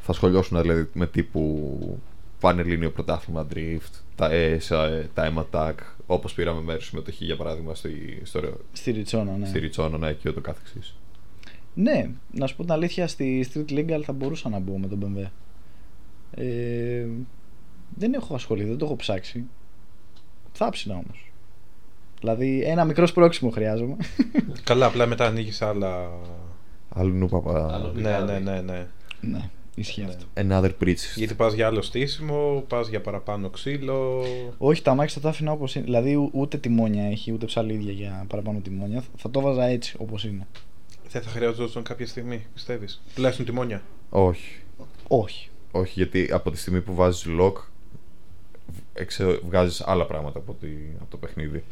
Θα σχολιώσουν δηλαδή με τύπου Πανελλήνιο Πρωτάθλημα Drift, τα ESA, τα M-Attack, όπως πήραμε μέρος συμμετοχή για παράδειγμα στη, στο, Στη Ριτσόνα, ναι. στη Ριτσόνα και ούτω καθεξής. Ναι, να σου πω την αλήθεια, στη Street Legal θα μπορούσα να μπω με τον BMW. Ε, δεν έχω ασχοληθεί, δεν το έχω ψάξει. Θα ψηνα όμως. Δηλαδή, ένα μικρό σπρώξιμο χρειάζομαι. Καλά, απλά μετά ανοίγεις άλλα. Αλλού νου παπα... Άλλο. Ναι, ναι, ναι, ναι. ναι, ισχύει Ναι. αυτό. Another bridge. Γιατί πας για άλλο στήσιμο, πας για παραπάνω ξύλο. Όχι, τα αμάξια θα τα άφηνα όπως είναι. Δηλαδή, ου- ούτε τιμόνια έχει, ούτε ψαλίδια για παραπάνω τιμόνια. Θα το βάζα έτσι όπως είναι. Δεν θα χρειαζόταν κάποια στιγμή, πιστεύεις; Τουλάχιστον τιμόνια. Όχι. Όχι. Όχι, γιατί από τη στιγμή που βάζεις lock εξε... βγάζεις άλλα πράγματα από, τη... από το παιχνίδι.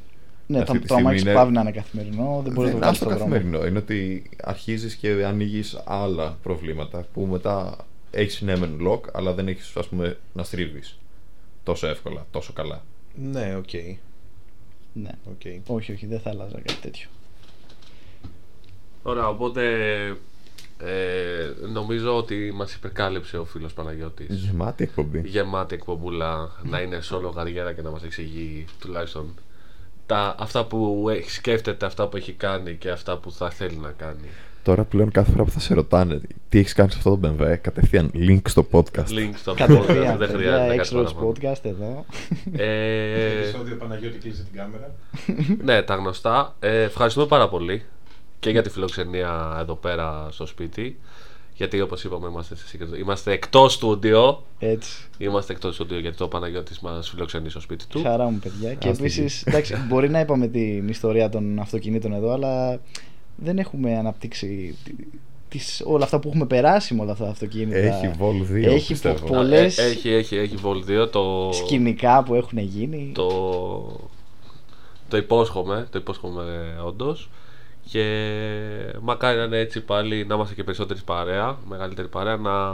Ναι, Αυτή το, τη το στιγμή αμάξι είναι- παύει να είναι καθημερινό, δεν μπορείς να το είναι βγάλει στο στον δρόμο. καθημερινό. Είναι ότι αρχίζεις και ανοίγεις άλλα προβλήματα που μετά έχεις ναι μεν lock, αλλά δεν έχεις ας πούμε να στρίβεις τόσο εύκολα, τόσο καλά. Ναι, οκ. Ναι. οκ. Όχι, όχι, δεν θα άλλαζα κάτι τέτοιο. Ωραία, οπότε ε, νομίζω ότι μας υπερκάλυψε ο φίλος Παναγιώτης. Γεμάτη εκπομπή. Γεμάτη εκπομπούλα να είναι solo γαριέρα και να μας εξηγεί τουλάχιστον τα, αυτά που έχει- σκέφτεται, αυτά που έχει κάνει και αυτά που θα θέλει να κάνει. Τώρα πλέον κάθε φορά που θα σε ρωτάνε τι έχεις κάνει σε αυτό το BMW, κατευθείαν link στο podcast. Link στο podcast, Κατευθείαν, δεν παιδιά, χρειάζεται κάτι X-Roads παραπάνω. podcast εδώ. Ε, Επισόδιο Παναγιώτη κλείσει την κάμερα. ναι, τα γνωστά. Ε, ευχαριστούμε πάρα πολύ και για τη φιλοξενία εδώ πέρα στο σπίτι. Γιατί όπως είπαμε είμαστε, σε secret- είμαστε εκτός στούντιο. Έτσι. Είμαστε εκτός στούντιο γιατί το Παναγιώτης μας φιλοξενεί στο σπίτι του. Χαρά μου, παιδιά. Και Άστο επίσης, εντάξει, μπορεί να είπαμε την ιστορία των αυτοκινήτων εδώ, αλλά δεν έχουμε αναπτύξει τη- τις, όλα αυτά που έχουμε περάσει με όλα αυτά τα αυτοκίνητα. Έχει Vol 2. Έχει πιστεύω. πο- πολλές- Ε, έχει, έχει, έχει Vol 2 το. σκηνικά που έχουν γίνει. Το, το υπόσχομαι, το υπόσχομαι όντως. Και μακάρι να είναι έτσι πάλι να είμαστε και περισσότερη παρέα, μεγαλύτερη παρέα, να,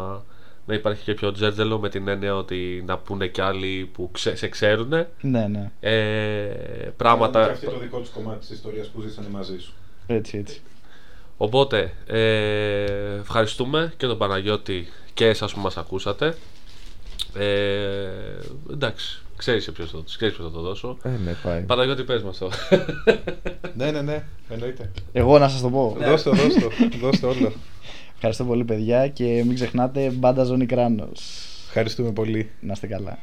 να υπάρχει και πιο τζέρτζελο με την έννοια ότι να πούνε κι άλλοι που ξε, σε ξέρουν Ναι, ναι. ε, Και πράγματα. αυτό το δικό τους κομμάτι της ιστορίας που ζήσανε μαζί σου. Έτσι, έτσι. Οπότε, ε, ευχαριστούμε και τον Παναγιώτη και εσάς που μας ακούσατε. Ε, εντάξει, ξέρεις σε ποιος θα, ξέρεις ποιος θα το δώσω. Ε, ναι, πάει. Παναγιώτη, πες μας το. Ναι, ναι, ναι, εννοείται. Εγώ να σας το πω. Δώστε, δώστε, δώστε όλο. Ευχαριστώ πολύ παιδιά και μην ξεχνάτε μπάντα ζώνη κράνος. Ευχαριστούμε πολύ. Να είστε καλά.